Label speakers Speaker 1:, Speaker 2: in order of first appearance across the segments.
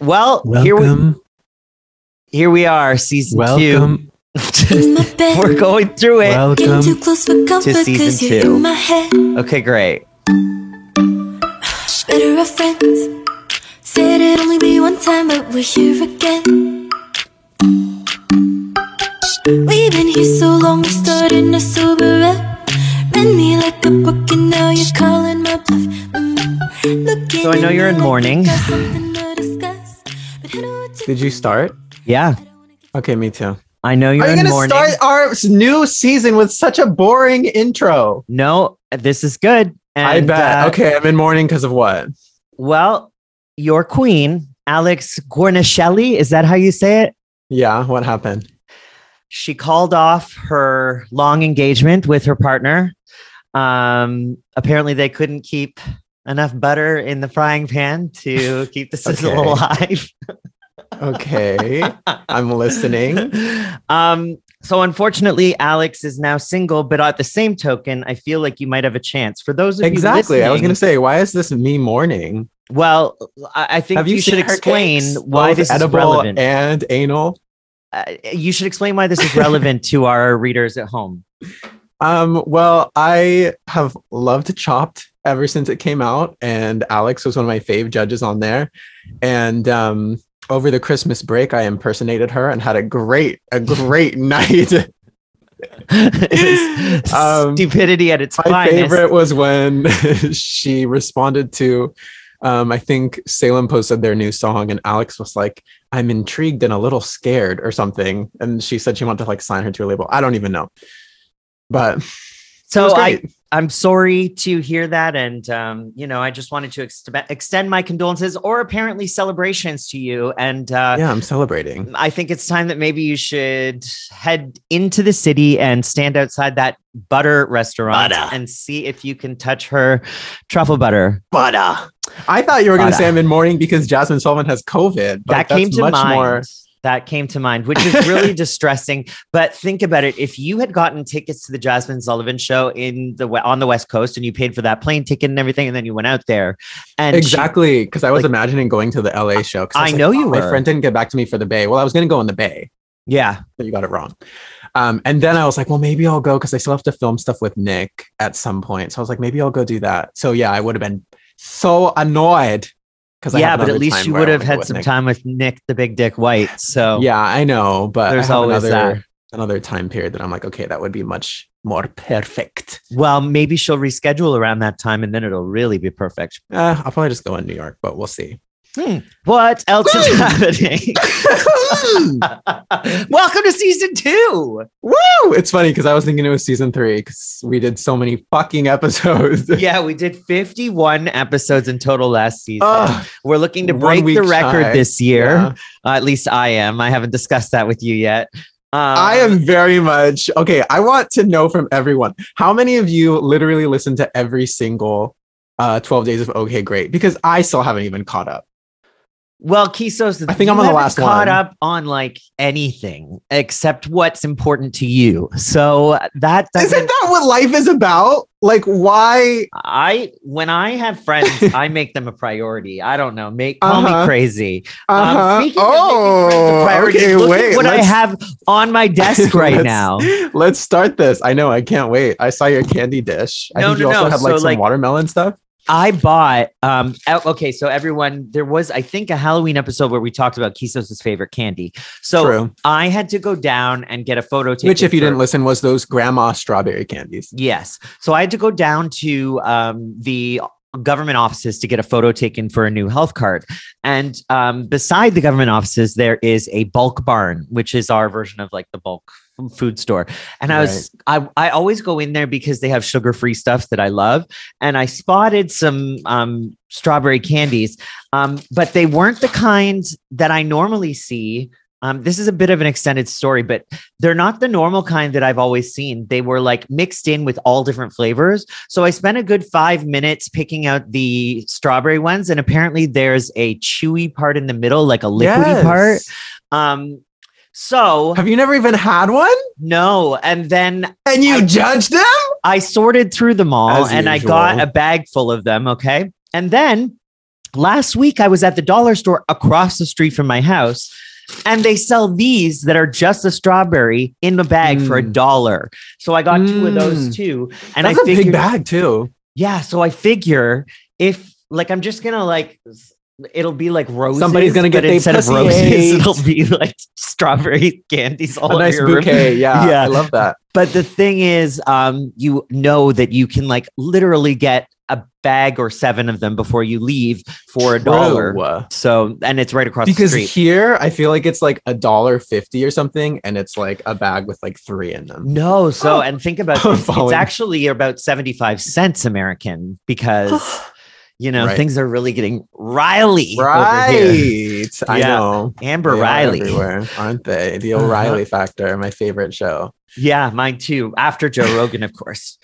Speaker 1: Well, here we here we are, season
Speaker 2: Welcome.
Speaker 1: two. We're going through it.
Speaker 2: Welcome.
Speaker 3: too close for comfort
Speaker 1: to season
Speaker 3: 'cause you're
Speaker 1: two.
Speaker 3: in my head.
Speaker 1: Okay, great.
Speaker 3: Better off friends. Said it'd only be one time, but we're here again. We've been here so long, we're starting to sober up. Read me like a book, and now you're calling my bluff. Mm. Looking
Speaker 1: So I know you're
Speaker 3: me
Speaker 1: in
Speaker 3: like
Speaker 1: mourning.
Speaker 2: Did you start?
Speaker 1: Yeah,
Speaker 2: Okay, me too.
Speaker 1: I know you're
Speaker 2: Are you
Speaker 1: in
Speaker 2: gonna
Speaker 1: mourning.
Speaker 2: start our new season with such a boring intro?
Speaker 1: No, this is good.
Speaker 2: I
Speaker 1: And,
Speaker 2: bet.
Speaker 1: uh,
Speaker 2: okay, I'm in mourning because of what?
Speaker 1: Well, your queen, Alex Guarnaschelli, is that how you say it?
Speaker 2: Yeah, what happened?
Speaker 1: She called off her long engagement with her partner. Um, apparently, they couldn't keep enough butter in the frying pan to keep the sizzle
Speaker 2: Okay.
Speaker 1: alive.
Speaker 2: Okay, I'm listening.
Speaker 1: um, so unfortunately, Alex is now single, but at the same token, I feel like you might have a chance. For those of
Speaker 2: Exactly.
Speaker 1: you
Speaker 2: I was gonna say, why is this me mourning?
Speaker 1: Well, I think
Speaker 2: Have
Speaker 1: you,
Speaker 2: you,
Speaker 1: should explain
Speaker 2: cakes?
Speaker 1: why this is
Speaker 2: edible
Speaker 1: relevant.
Speaker 2: and anal?
Speaker 1: uh, you should explain why this is relevant to our readers at home.
Speaker 2: Um, well, I have loved Chopped ever since it came out, and Alex was one of my fave judges on there. And um, over the Christmas break, I impersonated her and had a great, a great night. Um,
Speaker 1: stupidity at its finest.
Speaker 2: My
Speaker 1: finest.
Speaker 2: favorite was when she responded to, um, I think Salem posted their new song, and Alex was like, "I'm intrigued and a little scared" or something, and she said she wanted to like sign her to a label. I don't even know, but
Speaker 1: So I, I'm sorry to hear that, and um, you know, I just wanted to ex- extend my condolences or apparently celebrations to you. And uh,
Speaker 2: yeah, I'm celebrating.
Speaker 1: I think it's time that maybe you should head into the city and stand outside that butter restaurant
Speaker 2: Butter.
Speaker 1: and see if you can touch her truffle butter.
Speaker 2: Butter. I thought you were going to say I'm in mourning because Jazmine Sullivan has COVID. But
Speaker 1: that
Speaker 2: that's
Speaker 1: came to
Speaker 2: much
Speaker 1: mind.
Speaker 2: more.
Speaker 1: That came to mind, which is really distressing. But think about it: if you had gotten tickets to the Jazmine Sullivan show in the on the West Coast, and you paid for that plane ticket and everything, and then you went out there, and
Speaker 2: Exactly, because I was
Speaker 1: like-
Speaker 2: imagining going to the LA show.
Speaker 1: I
Speaker 2: like,
Speaker 1: know you
Speaker 2: "Oh, My friend didn't get back to me for the Bay. Well, I was going to go in the Bay,
Speaker 1: yeah,
Speaker 2: but you got it wrong. Um, and then I was like, well, maybe I'll go because I still have to film stuff with Nick at some point. So I was like, maybe I'll go do that. So yeah, I would have been so annoyed because
Speaker 1: yeah, but at least you would have had some
Speaker 2: Nick.
Speaker 1: time with Nick, the Big Dick White. So
Speaker 2: Yeah, I know, but
Speaker 1: There's always
Speaker 2: another
Speaker 1: that.
Speaker 2: another time period that I'm like, okay, that would be much more perfect.
Speaker 1: well, maybe she'll reschedule around that time, and then it'll really be perfect.
Speaker 2: Uh, I'll probably just go in New York, but we'll see.
Speaker 1: What else is happening? Welcome to season two.
Speaker 2: Woo! It's funny because I was thinking it was season three because we did so many fucking episodes.
Speaker 1: Yeah, we did 51 episodes in total last season.
Speaker 2: Ugh,
Speaker 1: We're looking to break the record
Speaker 2: shy.
Speaker 1: this year.
Speaker 2: yeah.
Speaker 1: Uh, at least I am. I haven't discussed that with you yet. Um,
Speaker 2: I am very much okay. I want to know from everyone how many of you literally listen to every single uh 12 days of okay great because I still haven't even caught up.
Speaker 1: Well, Kisos,
Speaker 2: I think I'm on the last
Speaker 1: caught
Speaker 2: one.
Speaker 1: up on like anything except what's important to you. So that doesn't.
Speaker 2: Isn't that what life is about? Like why
Speaker 1: I when I have friends, I make them a priority. I don't know. Make call
Speaker 2: Uh-huh.
Speaker 1: me crazy.
Speaker 2: uh-huh.
Speaker 1: Um, speaking friends
Speaker 2: oh,
Speaker 1: priority,
Speaker 2: okay,
Speaker 1: look
Speaker 2: wait.
Speaker 1: at what I have on my desk right now.
Speaker 2: Let's start this. I know, I can't wait. I saw your candy dish. I
Speaker 1: No,
Speaker 2: think you
Speaker 1: no,
Speaker 2: also
Speaker 1: no.
Speaker 2: had like
Speaker 1: So,
Speaker 2: some
Speaker 1: like-
Speaker 2: watermelon stuff.
Speaker 1: I bought um oh, okay, so everyone there was I think a Halloween episode where we talked about Kisos' favorite candy. So
Speaker 2: True.
Speaker 1: I had to go down and get a photo taken.
Speaker 2: Which, if you
Speaker 1: for-
Speaker 2: didn't listen, was those grandma strawberry candies.
Speaker 1: Yes. So I had to go down to um, the government offices to get a photo taken for a new health card. And um, beside the government offices, there is a bulk barn, which is our version of like the bulk food store. And I was, I, I always go in there because they have sugar free stuff that I love. And I spotted some um, strawberry candies, um, but they weren't the kind that I normally see. Um, this is a bit of an extended story, but they're not the normal kind that I've always seen. They were like mixed in with all different flavors. So I spent a good five minutes picking out the strawberry ones, and apparently there's a chewy part in the middle, like a liquidy
Speaker 2: Yes.
Speaker 1: part. Um, so
Speaker 2: Have you never even had one?
Speaker 1: no, and then
Speaker 2: And you
Speaker 1: I-
Speaker 2: judged them?
Speaker 1: I sorted through them all
Speaker 2: As
Speaker 1: and I got a bag full of them. Okay. And then last week I was at the dollar store across the street from my house. And they sell these that are just a strawberry in a bag for a
Speaker 2: Mm.
Speaker 1: dollar. So I got two of those
Speaker 2: Mm.
Speaker 1: too. And
Speaker 2: That's
Speaker 1: I
Speaker 2: a big bag too.
Speaker 1: yeah. So I figure if like I'm just gonna like it'll be like roses.
Speaker 2: Somebody's gonna get
Speaker 1: instead of roses,
Speaker 2: ate.
Speaker 1: it'll be like strawberry candies all
Speaker 2: A nice
Speaker 1: your room.
Speaker 2: bouquet. Yeah,
Speaker 1: Yeah.
Speaker 2: I love that.
Speaker 1: But the thing is, um, you know that you can like literally get a bag or seven of them before you leave for a dollar. So and it's right across
Speaker 2: Because
Speaker 1: the street.
Speaker 2: Because here I feel like it's like a dollar fifty or something, and it's like a bag with like three in them.
Speaker 1: No, so
Speaker 2: Oh.
Speaker 1: and think about this. It's actually about 75 cents American because you know
Speaker 2: Right.
Speaker 1: things are really getting Riley.
Speaker 2: Right. I
Speaker 1: Yeah.
Speaker 2: know.
Speaker 1: Amber
Speaker 2: They are
Speaker 1: Riley.
Speaker 2: everywhere, aren't they? The
Speaker 1: Uh-huh.
Speaker 2: O'Reilly factor, my favorite show.
Speaker 1: Yeah, mine too. After Joe Rogan, of course.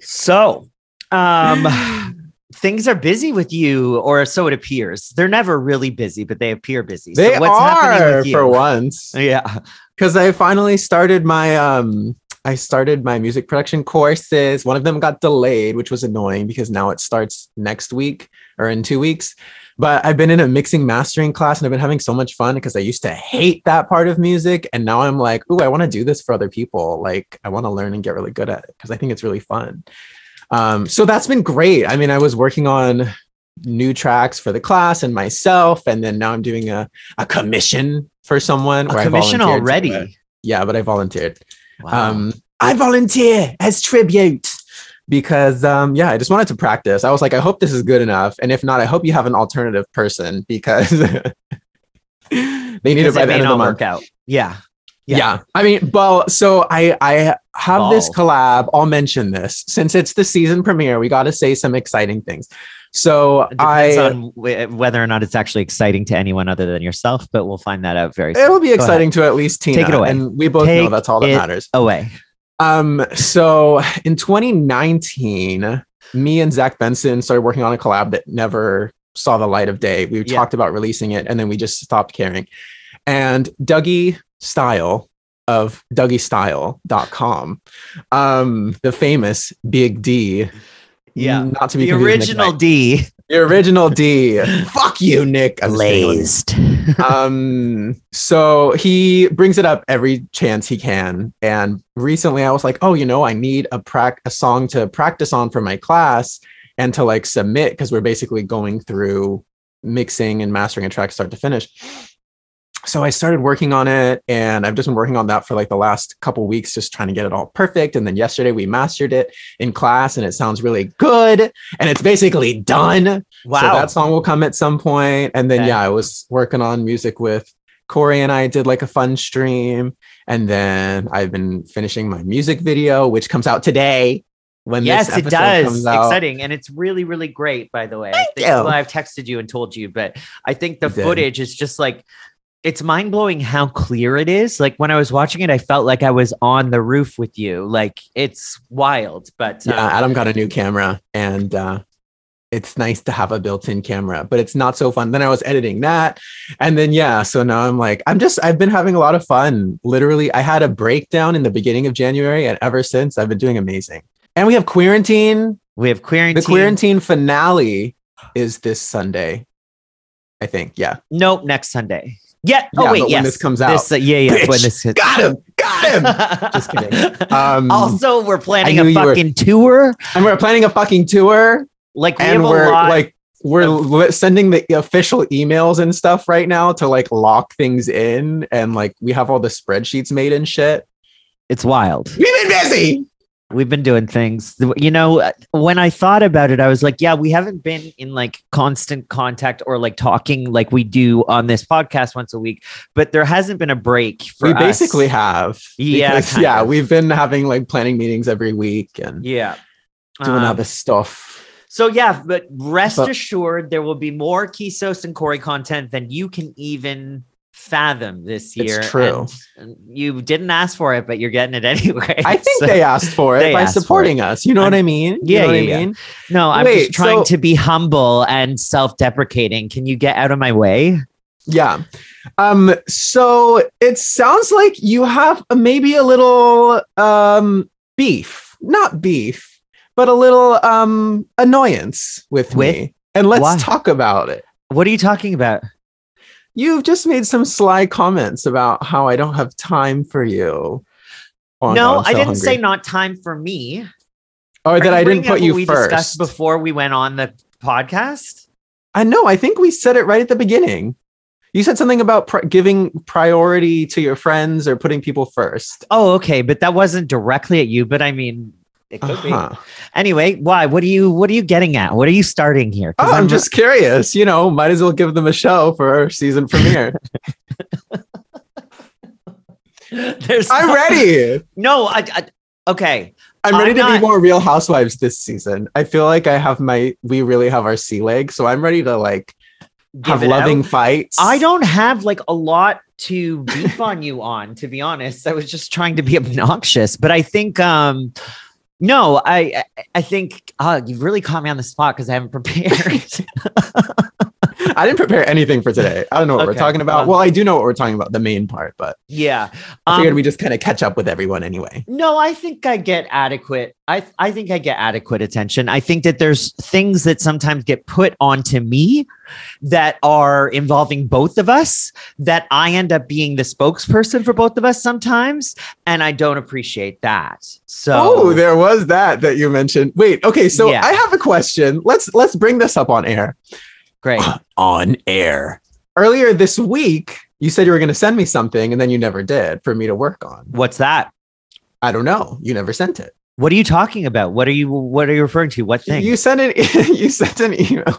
Speaker 1: So, um, things are busy with you, or so it appears. They're never really busy, but they appear busy.
Speaker 2: They
Speaker 1: so what's happening
Speaker 2: are
Speaker 1: with you?
Speaker 2: for once.
Speaker 1: Yeah.
Speaker 2: Because I finally started my um I started my music production courses. One of them got delayed, which was annoying because now it starts next week or in two weeks. But I've been in a mixing mastering class and I've been having so much fun because I used to hate that part of music. And now I'm like, ooh, I want to do this for other people. Like I want to learn and get really good at it because I think it's really fun. Um, so that's been great. I mean, I was working on new tracks for the class and myself, and then now I'm doing a, a commission for someone.
Speaker 1: A commission already.
Speaker 2: Yeah, but I volunteered.
Speaker 1: Wow.
Speaker 2: Um, I volunteer as tribute because um, yeah, I just wanted to practice. I was like, I hope this is good enough, and if not, I hope you have an alternative person because they need
Speaker 1: Because
Speaker 2: it by
Speaker 1: it
Speaker 2: the end of the month.
Speaker 1: out. Yeah.
Speaker 2: Yeah.
Speaker 1: Yeah.
Speaker 2: I mean, well, so I I have this collab. I'll mention this since it's the season premiere. We got to say some exciting things. So
Speaker 1: It depends
Speaker 2: I
Speaker 1: on wh- whether or not it's actually exciting to anyone other than yourself, but we'll find that out very soon.
Speaker 2: it'll be
Speaker 1: Go
Speaker 2: exciting to at least Tina.
Speaker 1: Take it away.
Speaker 2: And we both know that's all that
Speaker 1: it
Speaker 2: matters.
Speaker 1: Away.
Speaker 2: Um, so in 2019, me and Zach Benson started working on a collab that never saw the light of day. We
Speaker 1: Yeah.
Speaker 2: talked about releasing it and then we just stopped caring. And Dougie Style of DougieStyle.com, um, the famous Big D.
Speaker 1: Yeah.
Speaker 2: Not to be
Speaker 1: The
Speaker 2: confused with Nick
Speaker 1: original D.
Speaker 2: the original D. Fuck you, Nick. I'm just.
Speaker 1: Glazed.
Speaker 2: um so he brings it up every chance he can and recently i was like oh you know i need a prac a song to practice on for my class and to like submit because we're basically going through mixing and mastering a track start to finish so i started working on it and i've just been working on that for like the last couple weeks just trying to get it all perfect and then yesterday we mastered it in class and it sounds really good and it's basically done
Speaker 1: Wow.
Speaker 2: so that song will come at some point. And then
Speaker 1: Okay.
Speaker 2: yeah, I was working on music with Corey and I did like a fun stream. And then I've been finishing my music video, which comes out today. When
Speaker 1: yes, it does. Exciting. And it's really, really great, by the way. I
Speaker 2: Thank
Speaker 1: think,
Speaker 2: you.
Speaker 1: Well, I've texted you and told you, but I think the footage is just like, it's mind blowing how clear it is. Like when I was watching it, I felt like I was on the roof with you. Like it's wild, but
Speaker 2: Yeah,
Speaker 1: uh,
Speaker 2: Adam got a new camera and uh it's nice to have a built-in camera, but it's not so fun. Then I was editing that. And then yeah, so now I'm like, I'm just I've been having a lot of fun. Literally, I had a breakdown in the beginning of January, and ever since I've been doing amazing. And we have quarantine.
Speaker 1: we have quarantine.
Speaker 2: The quarantine finale is this Sunday. I think. Yeah.
Speaker 1: Nope, next Sunday. Yeah. Oh
Speaker 2: Yeah,
Speaker 1: wait,
Speaker 2: but when
Speaker 1: yes.
Speaker 2: this comes out.
Speaker 1: This, uh, yeah, yeah. When this hits.
Speaker 2: Got him. Got him. Just kidding. Um,
Speaker 1: also, we're planning a
Speaker 2: you were-
Speaker 1: fucking tour.
Speaker 2: and we're planning a fucking tour.
Speaker 1: Like we
Speaker 2: and we're like we're li- sending the official emails and stuff right now to like lock things in and like we have all the spreadsheets made and shit
Speaker 1: it's wild.
Speaker 2: we've been busy
Speaker 1: We've been doing things. You know, when I thought about it, I was like, yeah, we haven't been in like constant contact or like talking like we do on this podcast once a week, but there hasn't been a break for
Speaker 2: we
Speaker 1: us.
Speaker 2: basically have
Speaker 1: Yeah,
Speaker 2: because, yeah
Speaker 1: of.
Speaker 2: we've been having like planning meetings every week and
Speaker 1: Yeah.
Speaker 2: doing
Speaker 1: Um,
Speaker 2: other stuff
Speaker 1: So yeah, but rest
Speaker 2: But-
Speaker 1: assured there will be more Kisos and Corey content than you can even fathom this year.
Speaker 2: It's
Speaker 1: true. You didn't ask for it, but you're getting it anyway.
Speaker 2: i think
Speaker 1: So-
Speaker 2: they asked for it by supporting us you know what
Speaker 1: I'm-
Speaker 2: i mean You
Speaker 1: Yeah,
Speaker 2: know what
Speaker 1: yeah,
Speaker 2: i
Speaker 1: yeah. No, I'm
Speaker 2: Wait,
Speaker 1: just trying
Speaker 2: so-
Speaker 1: to be humble and self-deprecating. Can you get out of my way?
Speaker 2: Yeah. Um, so it sounds like you have maybe a little um beef, not beef, but a little um annoyance with,
Speaker 1: With?
Speaker 2: me. and let's
Speaker 1: Why?
Speaker 2: talk about it.
Speaker 1: What are you talking about?
Speaker 2: You've just made some sly comments about how I don't have time for you. Oh,
Speaker 1: no,
Speaker 2: God, I'm
Speaker 1: I didn't
Speaker 2: hungry.
Speaker 1: say not time for me.
Speaker 2: Oh, or
Speaker 1: Are
Speaker 2: that I didn't put you
Speaker 1: we
Speaker 2: first.
Speaker 1: discussed before we went on the podcast.
Speaker 2: I know. I think we said it right at the beginning. You said something about pri- giving priority to your friends or putting people first.
Speaker 1: Oh, okay, but that wasn't directly at you. But I mean, it could
Speaker 2: Uh-huh.
Speaker 1: be. Anyway, why? What are you? What are you getting at? What are you starting here?
Speaker 2: Oh, I'm just curious. You know, might as well give them a show for our season premiere.
Speaker 1: There's
Speaker 2: I'm
Speaker 1: no-
Speaker 2: ready.
Speaker 1: No, I, I okay.
Speaker 2: I'm
Speaker 1: I'm
Speaker 2: ready to
Speaker 1: not-
Speaker 2: be more Real Housewives this season. I feel like I have my. We really have our sea leg, so I'm ready to like have loving
Speaker 1: out.
Speaker 2: fights.
Speaker 1: I don't have like a lot to beef on you on, to be honest. I was just trying to be obnoxious, but I think um no, I I- think uh, you've really caught me on the spot because I haven't prepared.
Speaker 2: I didn't prepare anything for today. I don't know what we're talking about.
Speaker 1: um,
Speaker 2: well, I do know what we're talking about, the main part, but
Speaker 1: yeah.
Speaker 2: I figured
Speaker 1: Um,
Speaker 2: we just kind of catch up with everyone anyway.
Speaker 1: No, I think I get adequate. I I think I get adequate attention. I think that there's things that sometimes get put onto me that are involving both of us that I end up being the spokesperson for both of us sometimes, and I don't appreciate that. So
Speaker 2: Oh, there was that that you mentioned. Wait, okay, so
Speaker 1: Yeah.
Speaker 2: I have a question. Let's let's bring this up on air.
Speaker 1: Great.
Speaker 2: On air. Earlier this week, you said you were going to send me something and then you never did for me to work on.
Speaker 1: What's that?
Speaker 2: I don't know. You never sent it.
Speaker 1: What are you talking about? What are you what are you referring to? What thing?
Speaker 2: You sent an you sent an email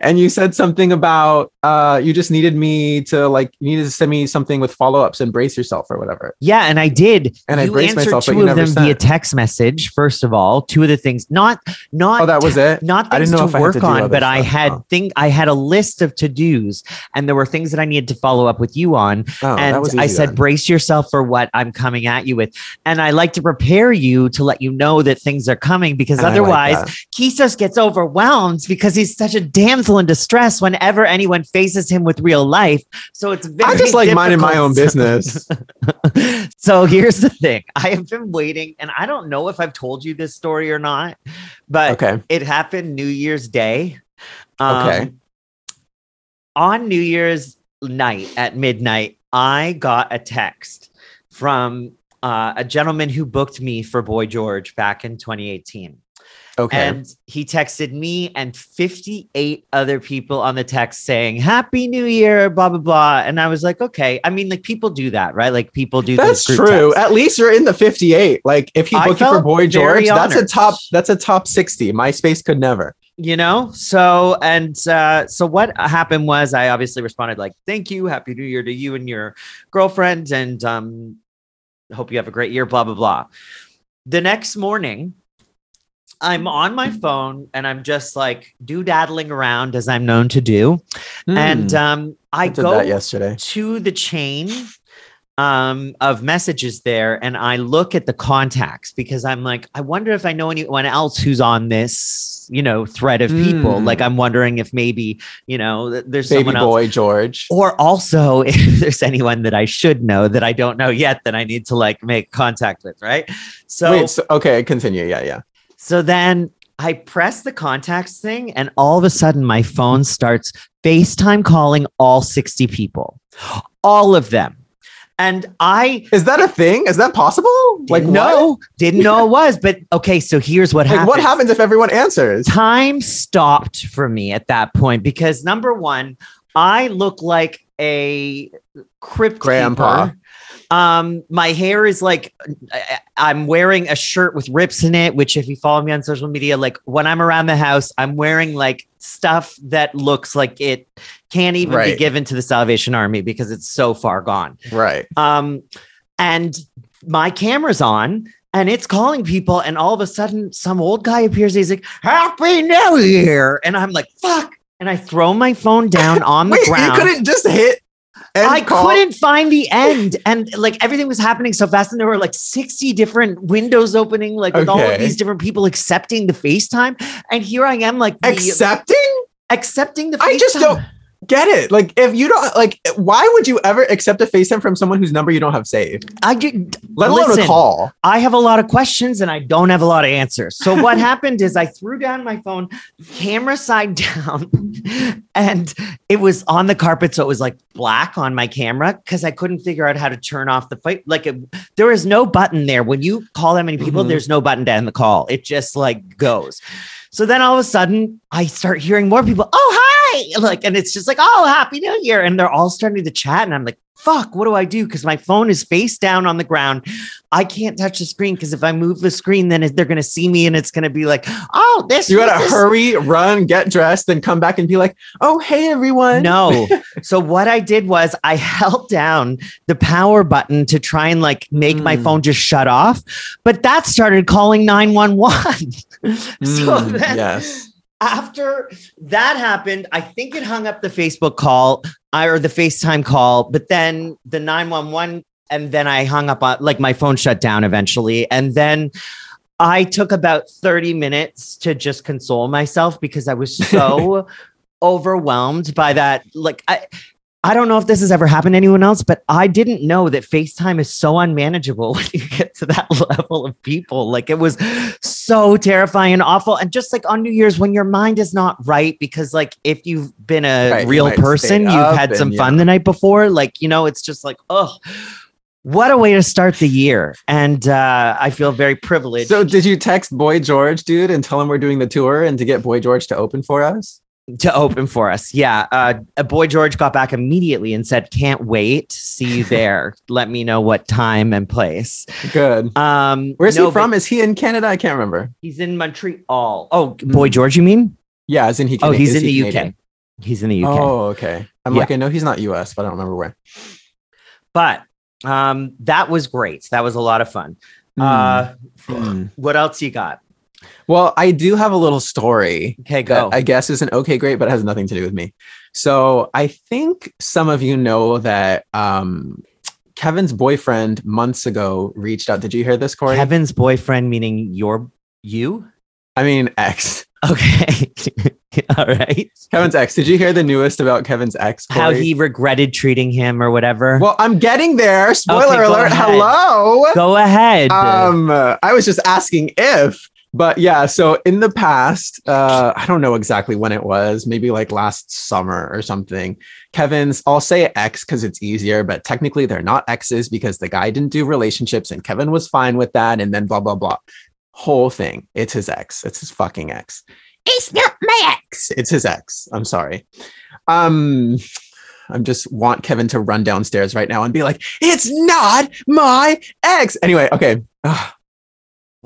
Speaker 2: and you said something about uh you just needed me to like you needed to send me something with follow-ups and brace yourself or whatever.
Speaker 1: yeah, and I did.
Speaker 2: And I
Speaker 1: you
Speaker 2: braced
Speaker 1: answered
Speaker 2: myself, but
Speaker 1: two
Speaker 2: you
Speaker 1: of
Speaker 2: never
Speaker 1: them via text message. First of all, two of the things, not not
Speaker 2: Oh, that was it.
Speaker 1: not
Speaker 2: I
Speaker 1: things
Speaker 2: didn't know
Speaker 1: to
Speaker 2: if I had
Speaker 1: work
Speaker 2: to do
Speaker 1: on, but I had
Speaker 2: Oh.
Speaker 1: think I had a list of to dos, and there were things that I needed to follow up with you on.
Speaker 2: Oh, that
Speaker 1: and I said,
Speaker 2: then.
Speaker 1: brace yourself for what I'm coming at you with. And I like to prepare you to let you know that things are coming because
Speaker 2: And like
Speaker 1: otherwise,
Speaker 2: that.
Speaker 1: Kisos gets overwhelmed because he's such a damsel in distress whenever anyone faces him with real life. So it's very
Speaker 2: I just like minding my own business.
Speaker 1: so here's the thing I have been waiting, and I don't know if I've told you this story or not, but
Speaker 2: okay.
Speaker 1: it happened New Year's Day. Um,
Speaker 2: Okay.
Speaker 1: On New Year's night at midnight, I got a text from uh, a gentleman who booked me for Boy George back in 2018.
Speaker 2: Okay.
Speaker 1: And he texted me and 58 other people on the text saying, Happy New Year, blah, blah, blah. And I was like, okay. I mean, like people do that, right? Like people do
Speaker 2: That's true.
Speaker 1: texts.
Speaker 2: At least you're in the 58. Like if he booked you for Boy George, that's a top that's a top 60. MySpace could never.
Speaker 1: you know so and uh so what happened was i obviously responded like thank you happy new year to you and your girlfriend and um hope you have a great year blah blah blah the next morning i'm on my phone and i'm just like do-daddling around as i'm known to do and
Speaker 2: Hmm.
Speaker 1: um i
Speaker 2: I
Speaker 1: go
Speaker 2: yesterday.
Speaker 1: to the chain um, of messages there and I look at the contacts because I'm like, I wonder if I know anyone else who's on this, you know, thread of people.
Speaker 2: Mm.
Speaker 1: Like, I'm wondering if maybe, you know, there's
Speaker 2: Baby
Speaker 1: someone else.
Speaker 2: boy George.
Speaker 1: Or also, if there's anyone that I should know that I don't know yet, that I need to like make contact with, right? So,
Speaker 2: Wait, so, okay, continue. Yeah, yeah.
Speaker 1: so then I press the contacts thing, and all of a sudden my phone starts FaceTime calling all 60 people, all of them. And I
Speaker 2: Is that a thing? Is that possible? Like
Speaker 1: didn't
Speaker 2: what?
Speaker 1: didn't know it was. But okay, so here's what
Speaker 2: Like
Speaker 1: happened.
Speaker 2: what happens if everyone answers?
Speaker 1: Time stopped for me at that point because number one, I look like a crypt
Speaker 2: Grandpa.
Speaker 1: keeper. Um, my hair is like I'm wearing a shirt with rips in it, which if you follow me on social media, like when I'm around the house, I'm wearing like stuff that looks like it can't even be given to the Salvation Army because it's so far gone.
Speaker 2: Right.
Speaker 1: Um, and my camera's on and it's calling people, and all of a sudden, some old guy appears. He's like, Happy New Year. And I'm like, fuck. And I throw my phone down on the
Speaker 2: Wait,
Speaker 1: ground.
Speaker 2: you couldn't just hit
Speaker 1: I
Speaker 2: call?
Speaker 1: couldn't find the end. And like everything was happening so fast. And there were like 60 different windows opening, like with all of these different people accepting the FaceTime. And here I am, like the-
Speaker 2: accepting.
Speaker 1: accepting the FaceTime.
Speaker 2: I just don't- get it. Like, if you don't like, why would you ever accept a FaceTime from someone whose number you don't have saved?
Speaker 1: I did,
Speaker 2: Let alone
Speaker 1: Listen.
Speaker 2: a call.
Speaker 1: I have a lot of questions and I don't have a lot of answers. So what happened is I threw down my phone, camera side down, and it was on the carpet, so it was like black on my camera because I couldn't figure out how to turn off the fight. Like it, there is no button there when you call that many people.
Speaker 2: Mhm.
Speaker 1: There's no button to end the call. It just like goes. So then all of a sudden, I start hearing more people. Oh hi! Like, and it's just like, oh, happy New Year, and they're all starting to chat, and I'm like. Fuck, what do I do? Because my phone is face down on the ground. I can't touch the screen because if I move the screen, then they're going to see me and it's going to be like, oh, this.
Speaker 2: You gotta hurry, run, get dressed, then come back and be like, "Oh, hey everyone."
Speaker 1: No. so what I did was I held down the power button to try and like make my
Speaker 2: Mm.
Speaker 1: phone just shut off, but that started calling 911. so
Speaker 2: Mm,
Speaker 1: then
Speaker 2: yes.
Speaker 1: After that happened, I think it hung up the Facebook call I, or the FaceTime call, but then the 911 and then I hung up on like my phone shut down eventually. And then I took about 30 minutes to just console myself because I was so overwhelmed by that. Like I I don't know if this has ever happened to anyone else, but I didn't know that FaceTime is so unmanageable when you get to that level of people. Like it was so terrifying and awful. And just like on New Year's, when your mind is not right, because like if you've been a
Speaker 2: Right,
Speaker 1: real
Speaker 2: stay
Speaker 1: person, you've had some
Speaker 2: and,
Speaker 1: fun
Speaker 2: yeah.
Speaker 1: the night before, like, you know, it's just like, oh, what a way to start the year. And uh, I feel very privileged.
Speaker 2: So, did you text Boy George, dude, and tell him we're doing the tour and to get Boy George to open for us?
Speaker 1: To open for us. Yeah. Uh, a boy George got back immediately and said, Can't wait. See you there. Let me know what time and place.
Speaker 2: Good.
Speaker 1: Um,
Speaker 2: Where's
Speaker 1: no,
Speaker 2: he from? Is he in Canada? I can't remember.
Speaker 1: He's in Montreal. Oh, boy
Speaker 2: Mm.
Speaker 1: George, you mean?
Speaker 2: Yeah, as in he.
Speaker 1: Oh,
Speaker 2: Cana-
Speaker 1: he's in the
Speaker 2: he
Speaker 1: UK.
Speaker 2: Canadian?
Speaker 1: He's in the UK.
Speaker 2: Oh, okay. I'm
Speaker 1: Yeah.
Speaker 2: like, I know he's not US, but I don't remember where.
Speaker 1: But um, that was great. That was a lot of fun. Uh,
Speaker 2: Mm.
Speaker 1: what else you got?
Speaker 2: Well, I do have a little story
Speaker 1: Okay, go.
Speaker 2: I guess isn't okay great, but has nothing to do with me. So I think some of you know that um, Kevin's boyfriend months ago reached out. Did you hear this, Corey?
Speaker 1: Kevin's boyfriend, meaning your you?
Speaker 2: I mean, ex.
Speaker 1: Okay. All right.
Speaker 2: Kevin's ex. Did you hear the newest about Kevin's ex?
Speaker 1: How he regretted treating him or whatever.
Speaker 2: Well, I'm getting there. Spoiler
Speaker 1: Okay,
Speaker 2: alert.
Speaker 1: ahead.
Speaker 2: Hello.
Speaker 1: go ahead.
Speaker 2: Um, uh, I was just asking if, but yeah. So in the past, uh, I don't know exactly when it was, maybe like last summer or something. Kevin's, I'll say ex because it's easier, but technically they're not exes because the guy didn't do relationships and Kevin was fine with that, and then blah blah blah. Whole thing. It's his ex. It's his fucking ex. It's not my ex. It's his ex. I'm sorry. Um. I just want Kevin to run downstairs right now and be like, "It's not my ex." Anyway, okay. Ugh,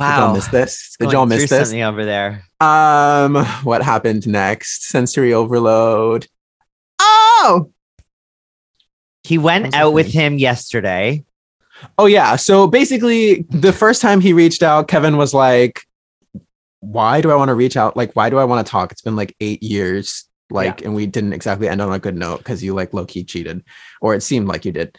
Speaker 2: Did y'all
Speaker 1: wow.
Speaker 2: miss this? Did y'all miss this?
Speaker 1: Something over there.
Speaker 2: Um, what happened next? Sensory overload. Oh,
Speaker 1: He went out with him yesterday.
Speaker 2: oh yeah. So basically, the first time he reached out, Kevin was like, "Why do I want to reach out? Like, why do I want to talk? It's been like eight years, like, and we didn't exactly end on a good note because you like low key cheated, or it seemed like you did."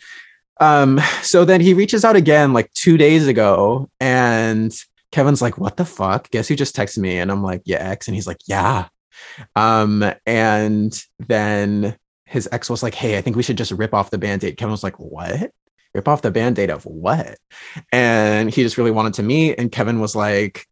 Speaker 2: Um, so then he reaches out again like two days ago, and Kevin's like, "What the fuck? Guess who just texted me?" And I'm like, "Yeah, ex," and he's like, "Yeah." Um, and then his ex was like, Hey, I think we should just rip off the band-aid. Kevin was like, What? Rip off the band-aid of what? And he just really wanted to meet. And Kevin was like,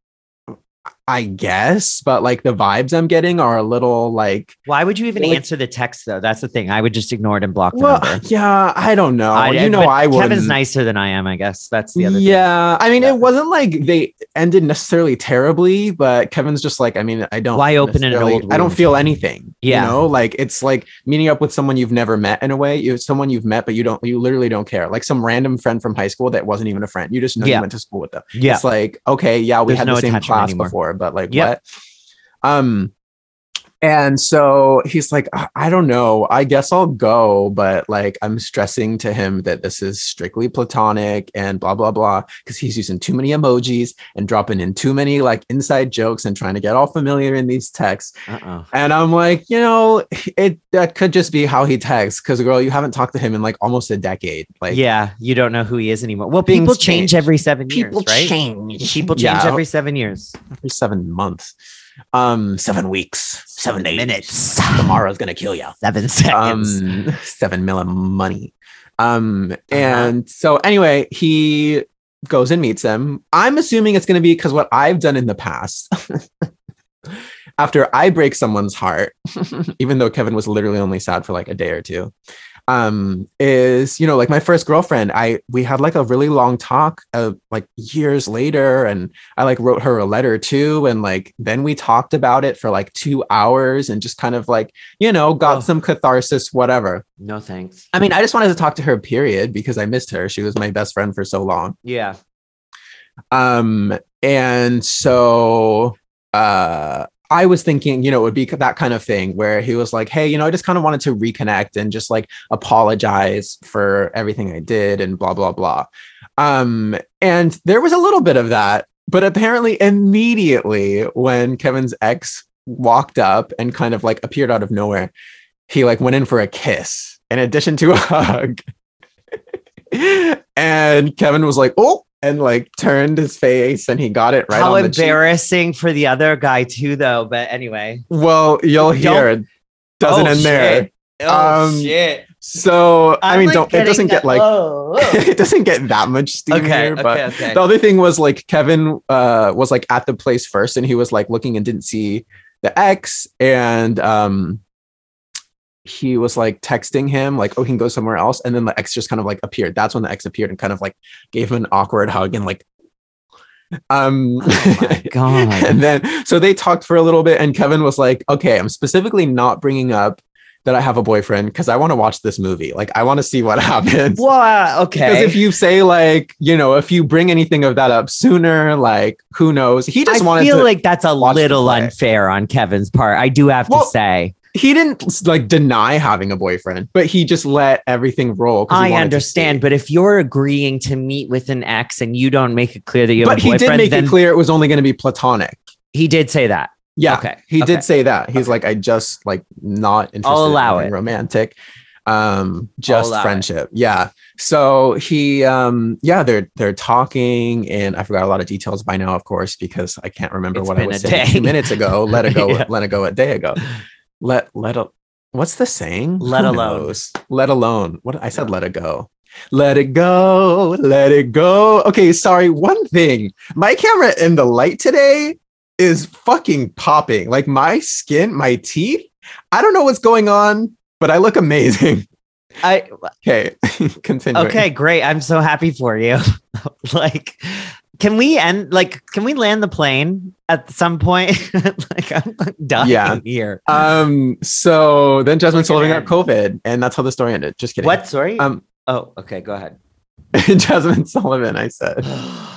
Speaker 2: I guess, but like the vibes I'm getting are a little like,
Speaker 1: Why would you even
Speaker 2: Like-
Speaker 1: answer the text though? That's the thing. I would just ignore it and block the
Speaker 2: well,
Speaker 1: number.
Speaker 2: yeah, I don't know.
Speaker 1: I-
Speaker 2: you know, I would.
Speaker 1: Kevin's nicer than I am, I guess. That's the other thing.
Speaker 2: yeah, I mean,
Speaker 1: Yeah.
Speaker 2: it wasn't like they ended necessarily terribly, but Kevin's just like, I mean, I don't.
Speaker 1: Why open an old
Speaker 2: I don't feel anything.
Speaker 1: Yeah.
Speaker 2: you know, like it's like meeting up with someone you've never met in a way. You someone you've met, but you don't. You literally don't care. Like some random friend from high school that wasn't even a friend. You just know
Speaker 1: Yeah.
Speaker 2: you went to school with them.
Speaker 1: Yeah.
Speaker 2: It's like okay, yeah, we
Speaker 1: There's
Speaker 2: had
Speaker 1: no
Speaker 2: the same class
Speaker 1: anymore.
Speaker 2: before, but like what? Um. And so he's like, "I- don't know. I guess I'll go, but like I'm stressing to him that this is strictly platonic and blah blah blah because he's using too many emojis and dropping in too many like inside jokes and trying to get all familiar in these texts.
Speaker 1: Uh-oh.
Speaker 2: And I'm like, you know, it that could just be how he texts because girl, you haven't talked to him in like almost a decade. Like
Speaker 1: yeah, you don't know who he is anymore. Well, people change
Speaker 2: change.
Speaker 1: every seven
Speaker 2: people
Speaker 1: years, right?
Speaker 2: change.
Speaker 1: People change
Speaker 2: Yeah,
Speaker 1: every seven years.
Speaker 2: every seven months. Um, seven weeks, seven days.
Speaker 1: minutes,
Speaker 2: Tomorrow's gonna kill you.
Speaker 1: seven seconds.
Speaker 2: Um, seven mil money. Um, and so anyway, he goes and meets him. I'm assuming it's gonna be because what I've done in the past. After I break someone's heart, even though Kevin was literally only sad for like a day or two, um is you know like my first girlfriend i we had like a really long talk uh, like years later and i like wrote her a letter too and like then we talked about it for like two hours and just kind of like you know got
Speaker 1: Oh.
Speaker 2: some catharsis whatever
Speaker 1: no thanks.
Speaker 2: i mean i just wanted to talk to her period because i missed her she was my best friend for so long
Speaker 1: Yeah.
Speaker 2: um and so uh I was thinking, you know, it would be that kind of thing where he was like, Hey, you know, I just kind of wanted to reconnect and just like apologize for everything I did and blah, blah, blah. Um, and there was a little bit of that, but apparently immediately when Kevin's ex walked up and kind of like appeared out of nowhere, he like went in for a kiss in addition to a hug. and Kevin was like, Oh, and like turned his face and he got it right
Speaker 1: How
Speaker 2: on the cheek.
Speaker 1: embarrassing for the other guy too, though. But anyway,
Speaker 2: Well, you'll hear it doesn't
Speaker 1: Oh,
Speaker 2: end there.
Speaker 1: shit. Oh
Speaker 2: Um,
Speaker 1: shit!
Speaker 2: So I
Speaker 1: I'm,
Speaker 2: mean,
Speaker 1: like,
Speaker 2: don't it doesn't get like
Speaker 1: oh, oh.
Speaker 2: it doesn't get that much steam
Speaker 1: okay,
Speaker 2: here, but
Speaker 1: okay.
Speaker 2: the other thing was like Kevin uh was like at the place first and he was like looking and didn't see the X, and um he was like texting him like oh he can go somewhere else and then the ex just kind of like appeared that's when the ex appeared and kind of like gave him an awkward hug and like um
Speaker 1: Oh my god!
Speaker 2: and then so they talked for a little bit and kevin was like okay i'm specifically not bringing up that i have a boyfriend because i want to watch this movie like i want to see what happens
Speaker 1: well, okay.
Speaker 2: because if you say like you know if you bring anything of that up sooner like who knows he just wanted.
Speaker 1: I
Speaker 2: wanted
Speaker 1: feel
Speaker 2: to
Speaker 1: like that's a little unfair on Kevin's part. I do have
Speaker 2: Well,
Speaker 1: to say.
Speaker 2: He didn't like deny having a boyfriend but he just let everything roll.
Speaker 1: I understand, but if you're agreeing to meet with an ex and you don't make it clear that you have
Speaker 2: but he did make it clear it was only going to be platonic
Speaker 1: he did say that.
Speaker 2: Yeah,
Speaker 1: Okay,
Speaker 2: he
Speaker 1: okay.
Speaker 2: did say that. He's like, I just like not interested.
Speaker 1: allow
Speaker 2: in
Speaker 1: it.
Speaker 2: Romantic, um, just
Speaker 1: allow it.
Speaker 2: friendship. Yeah. So he, um, yeah, they're they're talking, and I forgot a lot of details by now, of course, because I can't remember
Speaker 1: It's
Speaker 2: what I was saying
Speaker 1: day.
Speaker 2: two minutes ago. Let it go.
Speaker 1: Yeah.
Speaker 2: Let it go a day ago. Let let a. What's the saying?
Speaker 1: Let
Speaker 2: Who
Speaker 1: alone.
Speaker 2: knows? Let alone. What I said. Let it go. Let it go. Let it go. Okay, sorry. One thing. My camera in the light today is fucking popping. Like my skin, my teeth. I don't know what's going on, but I look amazing.
Speaker 1: I
Speaker 2: Okay, continue.
Speaker 1: okay, great. I'm so happy for you. like, can we end? Like, can we land the plane at some point? like, I'm dying
Speaker 2: Yeah.
Speaker 1: here.
Speaker 2: Um. So then Jazmine
Speaker 1: Look at
Speaker 2: Sullivan got. COVID, and that's how the story ended. Just kidding.
Speaker 1: What? Sorry.
Speaker 2: Um.
Speaker 1: oh, okay. Go ahead.
Speaker 2: Jazmine Sullivan. I said.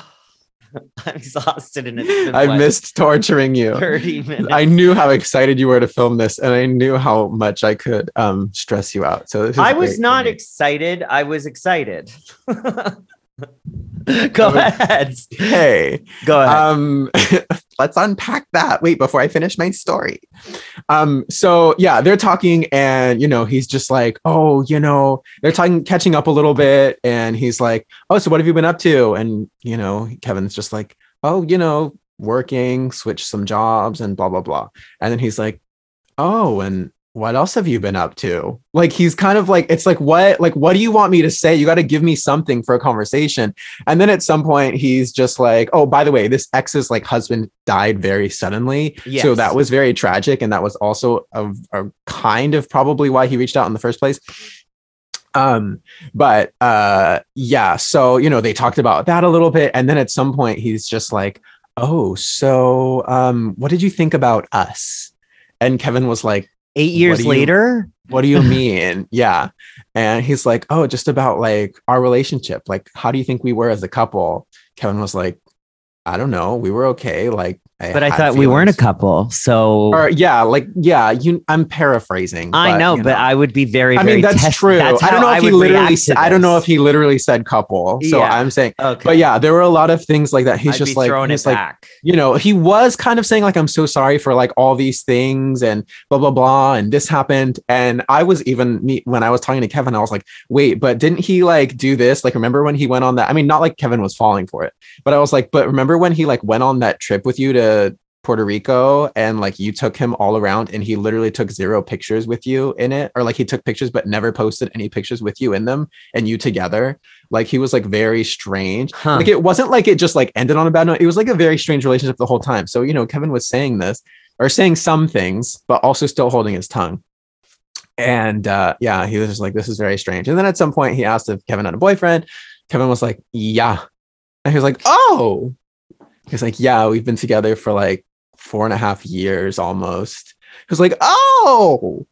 Speaker 1: I'm exhausted and been
Speaker 2: I
Speaker 1: what,
Speaker 2: missed torturing you.
Speaker 1: 30 minutes.
Speaker 2: I knew how excited you were to film this, and I knew how much I could um stress you out. So this is
Speaker 1: I was not excited. I was excited. Go
Speaker 2: Um,
Speaker 1: ahead.
Speaker 2: Hey,
Speaker 1: Go ahead.
Speaker 2: um, let's unpack that. Wait, before I finish my story. Um, so yeah, they're talking, and you know, he's just like, oh, you know, they're talking, catching up a little bit, and he's like, oh, so what have you been up to? And you know, Kevin's just like, oh, you know, working, switch some jobs, and blah blah blah. And then he's like, oh, and what else have you been up to? Like he's kind of like, it's like, what, like, what do you want me to say? You got to give me something for a conversation. And then at some point, he's just like, oh, by the way, this ex's like husband died very suddenly. So that was very tragic. And that was also a, a kind of probably why he reached out in the first place. Um, but uh yeah, so you know, they talked about that a little bit, and then at some point he's just like, Oh, so um, what did you think about us? And Kevin was like,
Speaker 1: Eight years
Speaker 2: do you-
Speaker 1: later.
Speaker 2: what do you mean? yeah. And he's like, oh, just about like our relationship. Like, how do you think we were as a couple? Kevin was like, I don't know. We were okay. Like,
Speaker 1: But I thought we weren't a couple. So
Speaker 2: Or yeah, like yeah. You, I'm paraphrasing.
Speaker 1: I
Speaker 2: but,
Speaker 1: know,
Speaker 2: you
Speaker 1: but I would be very,
Speaker 2: I
Speaker 1: very
Speaker 2: mean, that's
Speaker 1: test-
Speaker 2: true.
Speaker 1: that's
Speaker 2: I don't know if he literally. Said, I don't know if he literally said couple. So
Speaker 1: Yeah.
Speaker 2: I'm saying,
Speaker 1: Okay.
Speaker 2: but yeah, there were a lot of things like that. He's
Speaker 1: I'd
Speaker 2: just like,
Speaker 1: throwing
Speaker 2: he's
Speaker 1: it
Speaker 2: like,
Speaker 1: back.
Speaker 2: you know, he was kind of saying like, I'm so sorry for like all these things and blah blah blah, and this happened. And I was even me when I was talking to Kevin, I was like, wait, but didn't he like do this? Like, remember when he went on that? I mean, not like Kevin was falling for it, but I was like, but remember when he like went on that trip with you to Puerto Rico and like you took him all around and he literally took zero pictures with you in it or like he took pictures but never posted any pictures with you in them and you together. Like he was like very strange.
Speaker 1: Huh.
Speaker 2: like it wasn't like it just like ended on a bad note. It was like a very strange relationship the whole time. So you know Kevin was saying this or saying some things but also still holding his tongue. And uh yeah he was just like this is very strange. And then at some point he asked if Kevin had a boyfriend. Kevin was like yeah. And he was like oh He's like, yeah, we've been together for like four and a half years almost. He was like, oh.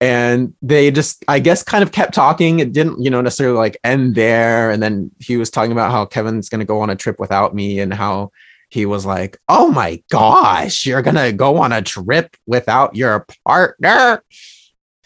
Speaker 2: And they just, I guess, kind of kept talking. It didn't, you know, necessarily like end there. And then he was talking about how Kevin's going to go on a trip without me and how he was like, oh my gosh, you're going to go on a trip without your partner.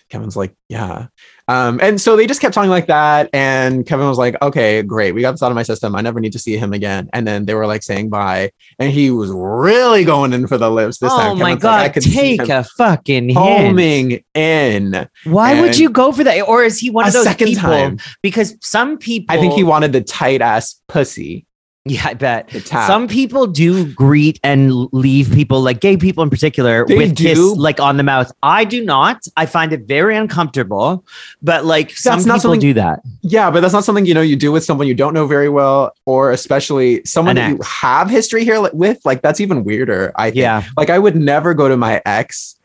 Speaker 2: Kevin's like, yeah. Um, and so they just kept talking like that. And Kevin was like, okay, great. We got this out of my system. I never need to see him again. And then they were like saying bye. And he was really going in for the lips this
Speaker 1: oh
Speaker 2: time.
Speaker 1: my
Speaker 2: Kevin's like, I
Speaker 1: god,
Speaker 2: could
Speaker 1: take a fucking hint.
Speaker 2: homing in
Speaker 1: Why would you go for that? Or is he one of those
Speaker 2: second
Speaker 1: people?
Speaker 2: time.
Speaker 1: Because some people,
Speaker 2: I think he wanted the tight ass pussy
Speaker 1: yeah, I bet. Some people do greet and leave people, like gay people in particular,
Speaker 2: They
Speaker 1: with kiss
Speaker 2: do.
Speaker 1: like on the mouth. I do not. I find it very uncomfortable. But like some
Speaker 2: not
Speaker 1: people do that.
Speaker 2: yeah, but that's not something you know you do with someone you don't know very well, or especially someone
Speaker 1: An
Speaker 2: that you have history here with. Like that's even weirder. I think.
Speaker 1: Yeah.
Speaker 2: Like I would never go to my ex,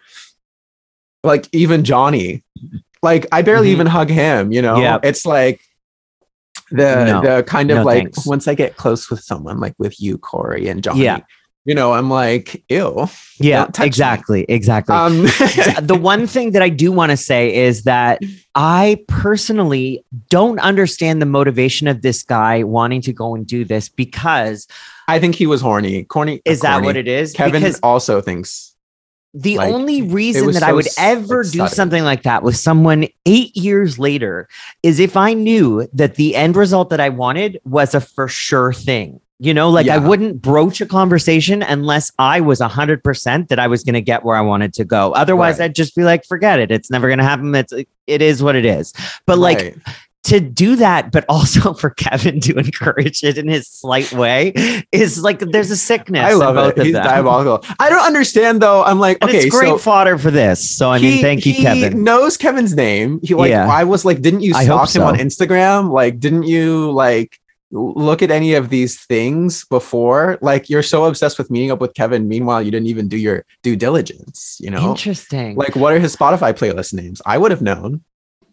Speaker 2: like even Johnny. Like I barely
Speaker 1: Mhm.
Speaker 2: even hug him, you know?
Speaker 1: Yeah.
Speaker 2: It's like the
Speaker 1: No.
Speaker 2: the kind of
Speaker 1: No,
Speaker 2: like
Speaker 1: thanks.
Speaker 2: once I get close with someone, like with you, Corey and Johnny,
Speaker 1: Yeah.
Speaker 2: you know, I'm like, ew.
Speaker 1: Yeah,
Speaker 2: Don't me.
Speaker 1: exactly. Exactly.
Speaker 2: Um
Speaker 1: the one thing that I do want to say is that I personally don't understand the motivation of this guy wanting to go and do this because
Speaker 2: I think he was horny. Corny
Speaker 1: is that what it is?
Speaker 2: Kevin
Speaker 1: because
Speaker 2: also thinks
Speaker 1: the
Speaker 2: like,
Speaker 1: only reason that I would ever
Speaker 2: like,
Speaker 1: do something like that with someone eight years later is if I knew that the end result that I wanted was a for sure thing. You know, like I wouldn't broach a conversation unless I was 100% that I was going to get where I wanted to go. Otherwise,
Speaker 2: Right.
Speaker 1: I'd just be like, forget it. It's never going to happen. It's, it is what it is. But like,
Speaker 2: Right.
Speaker 1: To do that, but also for Kevin to encourage it in his slight way is like there's a sickness.
Speaker 2: I love
Speaker 1: both
Speaker 2: it.
Speaker 1: Of
Speaker 2: He's
Speaker 1: them.
Speaker 2: diabolical. I don't understand though. I'm like,
Speaker 1: And
Speaker 2: okay,
Speaker 1: it's great
Speaker 2: so
Speaker 1: fodder for this. So I mean,
Speaker 2: he-
Speaker 1: thank you,
Speaker 2: he
Speaker 1: Kevin.
Speaker 2: knows Kevin's name. He like
Speaker 1: Yeah.
Speaker 2: I was like, didn't you stalk him on. Instagram? Like, didn't you like look at any of these things before? Like, you're so obsessed with meeting up with Kevin. Meanwhile, you didn't even do your due diligence. You know,
Speaker 1: Interesting.
Speaker 2: like what are his Spotify playlist names? I would have known.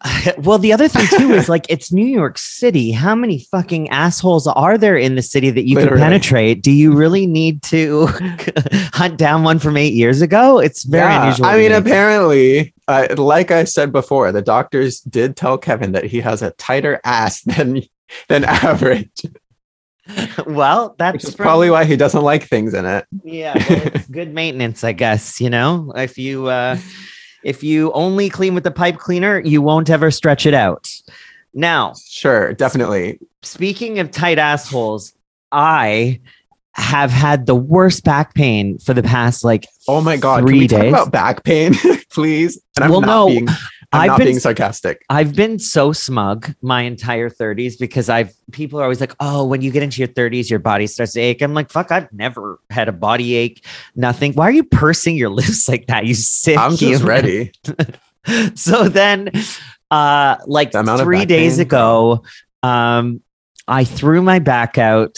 Speaker 1: well, the other thing too is like it's New York City. How many fucking assholes are there in the city that you
Speaker 2: Literally.
Speaker 1: can penetrate? Do you really need to hunt down one from eight years ago? It's very
Speaker 2: Yeah,
Speaker 1: unusual.
Speaker 2: I mean,
Speaker 1: me.
Speaker 2: apparently, uh, like I said before, the doctors did tell Kevin that he has a tighter ass than than average,
Speaker 1: well, that's from-
Speaker 2: probably why he doesn't like things in it.
Speaker 1: Yeah, well, it's good maintenance, I guess. You know, if you uh, if you only clean with the pipe cleaner, you won't ever stretch it out. Now,
Speaker 2: Sure, definitely.
Speaker 1: speaking of tight assholes, I have had the worst back pain for the past like
Speaker 2: Oh my god,
Speaker 1: Three
Speaker 2: can we talk
Speaker 1: days.
Speaker 2: about back pain, please? And I'm
Speaker 1: Well,
Speaker 2: not
Speaker 1: no,
Speaker 2: being I'm
Speaker 1: I've
Speaker 2: not
Speaker 1: been-
Speaker 2: being sarcastic.
Speaker 1: I've been so smug my entire 30s because I've people are always like, oh, when you get into your 30s, your body starts to ache. I'm like, fuck, I've never had a body ache, nothing. Why are you pursing your lips like that? You sick.
Speaker 2: I'm just
Speaker 1: human?
Speaker 2: ready.
Speaker 1: so then uh like
Speaker 2: The
Speaker 1: three days
Speaker 2: pain?
Speaker 1: ago um i threw my back out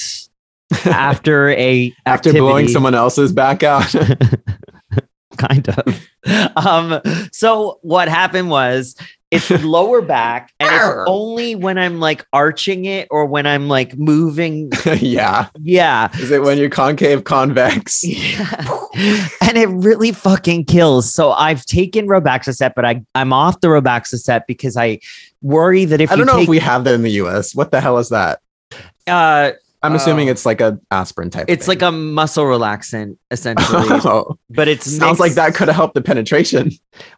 Speaker 1: after a
Speaker 2: After blowing someone else's back out.
Speaker 1: Kind of um so what happened was it's lower back and it's only when i'm like arching it or when i'm like moving
Speaker 2: yeah.
Speaker 1: yeah
Speaker 2: Is it when you're concave convex?
Speaker 1: Yeah. and it really fucking kills. So I've taken Robaxacet, but I I'm off the Robaxacet because I worry that if
Speaker 2: I don't know
Speaker 1: take
Speaker 2: if we have that in the US. What the hell is that?
Speaker 1: uh
Speaker 2: I'm assuming
Speaker 1: Oh.
Speaker 2: it's like a aspirin type.
Speaker 1: it's like a muscle relaxant essentially,
Speaker 2: oh,
Speaker 1: but it's
Speaker 2: sounds like that could have helped the penetration.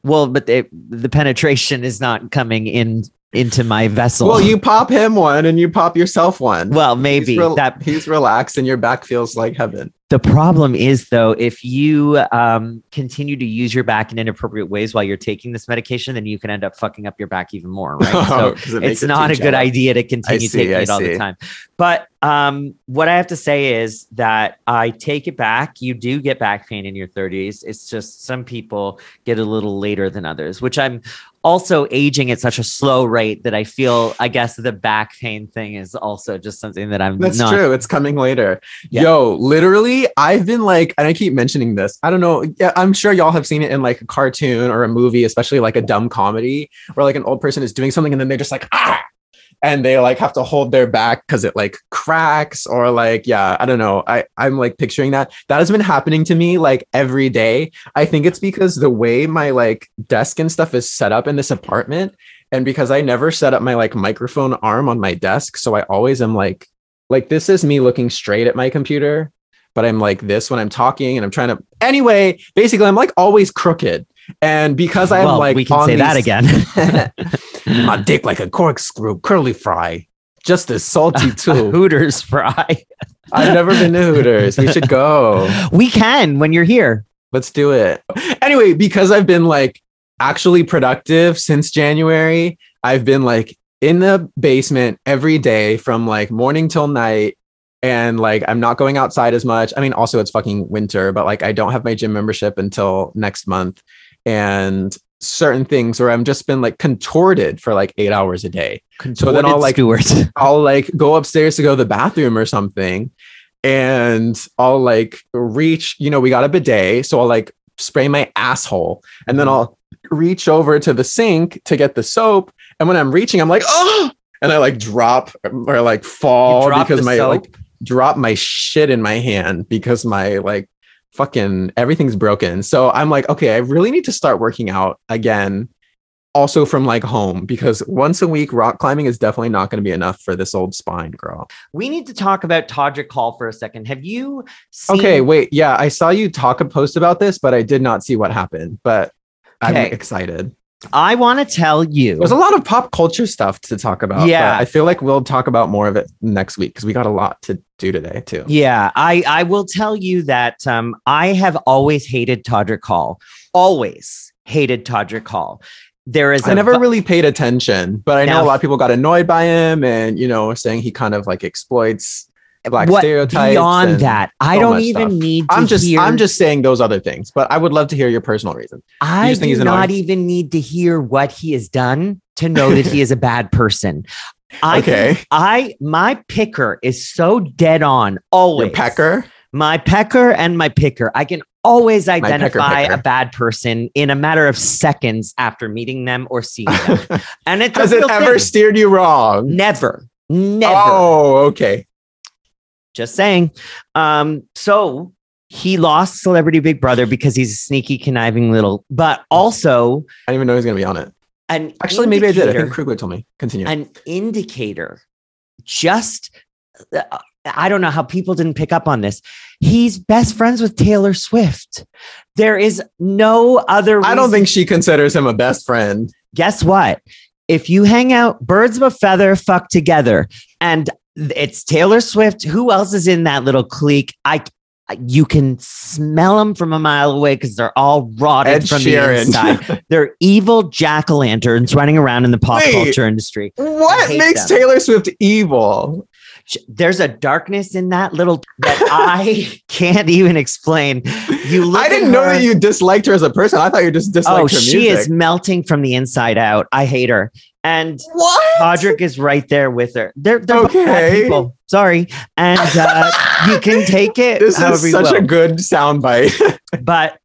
Speaker 1: Well, but the the penetration is not coming in into my vessel.
Speaker 2: Well, you pop him one and you pop yourself one.
Speaker 1: well maybe
Speaker 2: he's rel-
Speaker 1: that
Speaker 2: he's relaxed and your back feels like heaven.
Speaker 1: The problem is, though, if you um, continue to use your back in inappropriate ways while you're taking this medication, then you can end up fucking up your back even more, right? So
Speaker 2: 'Cause it
Speaker 1: it's
Speaker 2: it
Speaker 1: not a good
Speaker 2: jello.
Speaker 1: idea to continue
Speaker 2: see,
Speaker 1: taking
Speaker 2: I
Speaker 1: it all
Speaker 2: see.
Speaker 1: the time. But um, what I have to say is that I take it back. You do get back pain in your 30s. It's just some people get a little later than others, which I'm also aging at such a slow rate that I feel, I guess, the back pain thing is also just something that I'm
Speaker 2: That's
Speaker 1: not.
Speaker 2: true. It's coming later.
Speaker 1: Yeah.
Speaker 2: Yo, literally, I've been like, and I keep mentioning this. I don't know. Yeah, I'm sure y'all have seen it in like a cartoon or a movie, especially like a dumb comedy where like an old person is doing something and then they're just like, ah, and they like have to hold their back because it like cracks or like, yeah, I don't know. I, I'm like picturing that. That has been happening to me like every day. I think it's because the way my like desk and stuff is set up in this apartment. And because I never set up my like microphone arm on my desk. So I always am like, like this is me looking straight at my computer but i'm like this when i'm talking and i'm trying to anyway basically i'm like always crooked and because i'm
Speaker 1: well,
Speaker 2: like
Speaker 1: we can say that
Speaker 2: these-
Speaker 1: again.
Speaker 2: my dick like a corkscrew curly fry just as salty too
Speaker 1: Hooters fry.
Speaker 2: i've never been to hooters. We should go.
Speaker 1: We can when you're here.
Speaker 2: let's do it. Anyway because i've been like actually productive since january i've been like in the basement every day from like morning till night. And like i'm not going outside as much. I mean also it's fucking winter but like i don't have my gym membership until next month and certain things where i'm just been like contorted for like eight hours a day So then I'll, like-
Speaker 1: Stewart.
Speaker 2: I'll like go upstairs to go to the bathroom or something and I'll like reach, you know, we got a bidet. So I'll like spray my asshole and then mm. I'll reach over to the sink to get the soap. And when I'm reaching, I'm like, oh, and I like drop or like fall because my
Speaker 1: soap?
Speaker 2: like drop my shit in my hand because my like fucking everything's broken. So I'm like, okay, I really need to start working out again also from like home because once a week rock climbing is definitely not going to be enough for this old spine girl.
Speaker 1: We need to talk about Todrick Hall for a second. Have you seen
Speaker 2: Okay, wait, yeah, I saw you talk a post about this, but I did not see what happened. But
Speaker 1: Okay.
Speaker 2: I'm excited.
Speaker 1: I want to tell you.
Speaker 2: There's a lot of pop culture stuff to talk about.
Speaker 1: Yeah.
Speaker 2: but I feel like we'll talk about more of it next week because we got a lot to do today too.
Speaker 1: Yeah, I I will tell you that um, I have always hated Todrick Hall. Always hated Todrick Hall. There is
Speaker 2: I never really paid attention, but I know a lot of people got annoyed by him and you know saying he kind of like exploits black
Speaker 1: what
Speaker 2: stereotypes.
Speaker 1: beyond that. I
Speaker 2: so
Speaker 1: don't even
Speaker 2: stuff.
Speaker 1: need to
Speaker 2: I'm just
Speaker 1: hear.
Speaker 2: I'm just saying those other things, but I would love to hear your personal reason.
Speaker 1: I
Speaker 2: just
Speaker 1: do not
Speaker 2: annoying?
Speaker 1: even need to hear what he has done to know that he is a bad person. I can-
Speaker 2: Okay.
Speaker 1: I my picker is so dead on always.
Speaker 2: Your pecker.
Speaker 1: my pecker and my picker. I can always
Speaker 2: pecker
Speaker 1: identify a bad person in a matter of seconds after meeting them or seeing them. And it's a
Speaker 2: Has it ever
Speaker 1: thing.
Speaker 2: steered you wrong?
Speaker 1: never, never.
Speaker 2: Oh, okay.
Speaker 1: Just saying. Um, so he lost Celebrity Big Brother because he's a sneaky, conniving little, but also
Speaker 2: I didn't even know he was gonna be on it.
Speaker 1: And
Speaker 2: Actually, maybe I did. I think Krugler told me. Continue.
Speaker 1: an indicator just uh, I don't know how people didn't pick up on this. He's best friends with Taylor Swift. There is no other
Speaker 2: I don't think she considers him a best friend.
Speaker 1: guess what? If you hang out, birds of a feather fuck together, and it's Taylor Swift. Who else is in that little clique? I you can smell them from a mile away because they're all rotted
Speaker 2: Ed
Speaker 1: from
Speaker 2: Sheeran.
Speaker 1: the inside. They're evil jack o' lanterns running around in the pop
Speaker 2: Wait.
Speaker 1: culture industry.
Speaker 2: What makes
Speaker 1: them.
Speaker 2: Taylor Swift evil?
Speaker 1: There's a darkness in that little that I can't even explain. You look
Speaker 2: I didn't know that you disliked her as a person. I thought you just disliked
Speaker 1: Oh,
Speaker 2: her
Speaker 1: she
Speaker 2: music.
Speaker 1: is melting from the inside out. I hate her. And
Speaker 2: what?
Speaker 1: Todrick is right there with her. They're, they're both bad
Speaker 2: Okay.
Speaker 1: people. Sorry. And uh, you can take it
Speaker 2: This
Speaker 1: however
Speaker 2: is such a good soundbite.
Speaker 1: but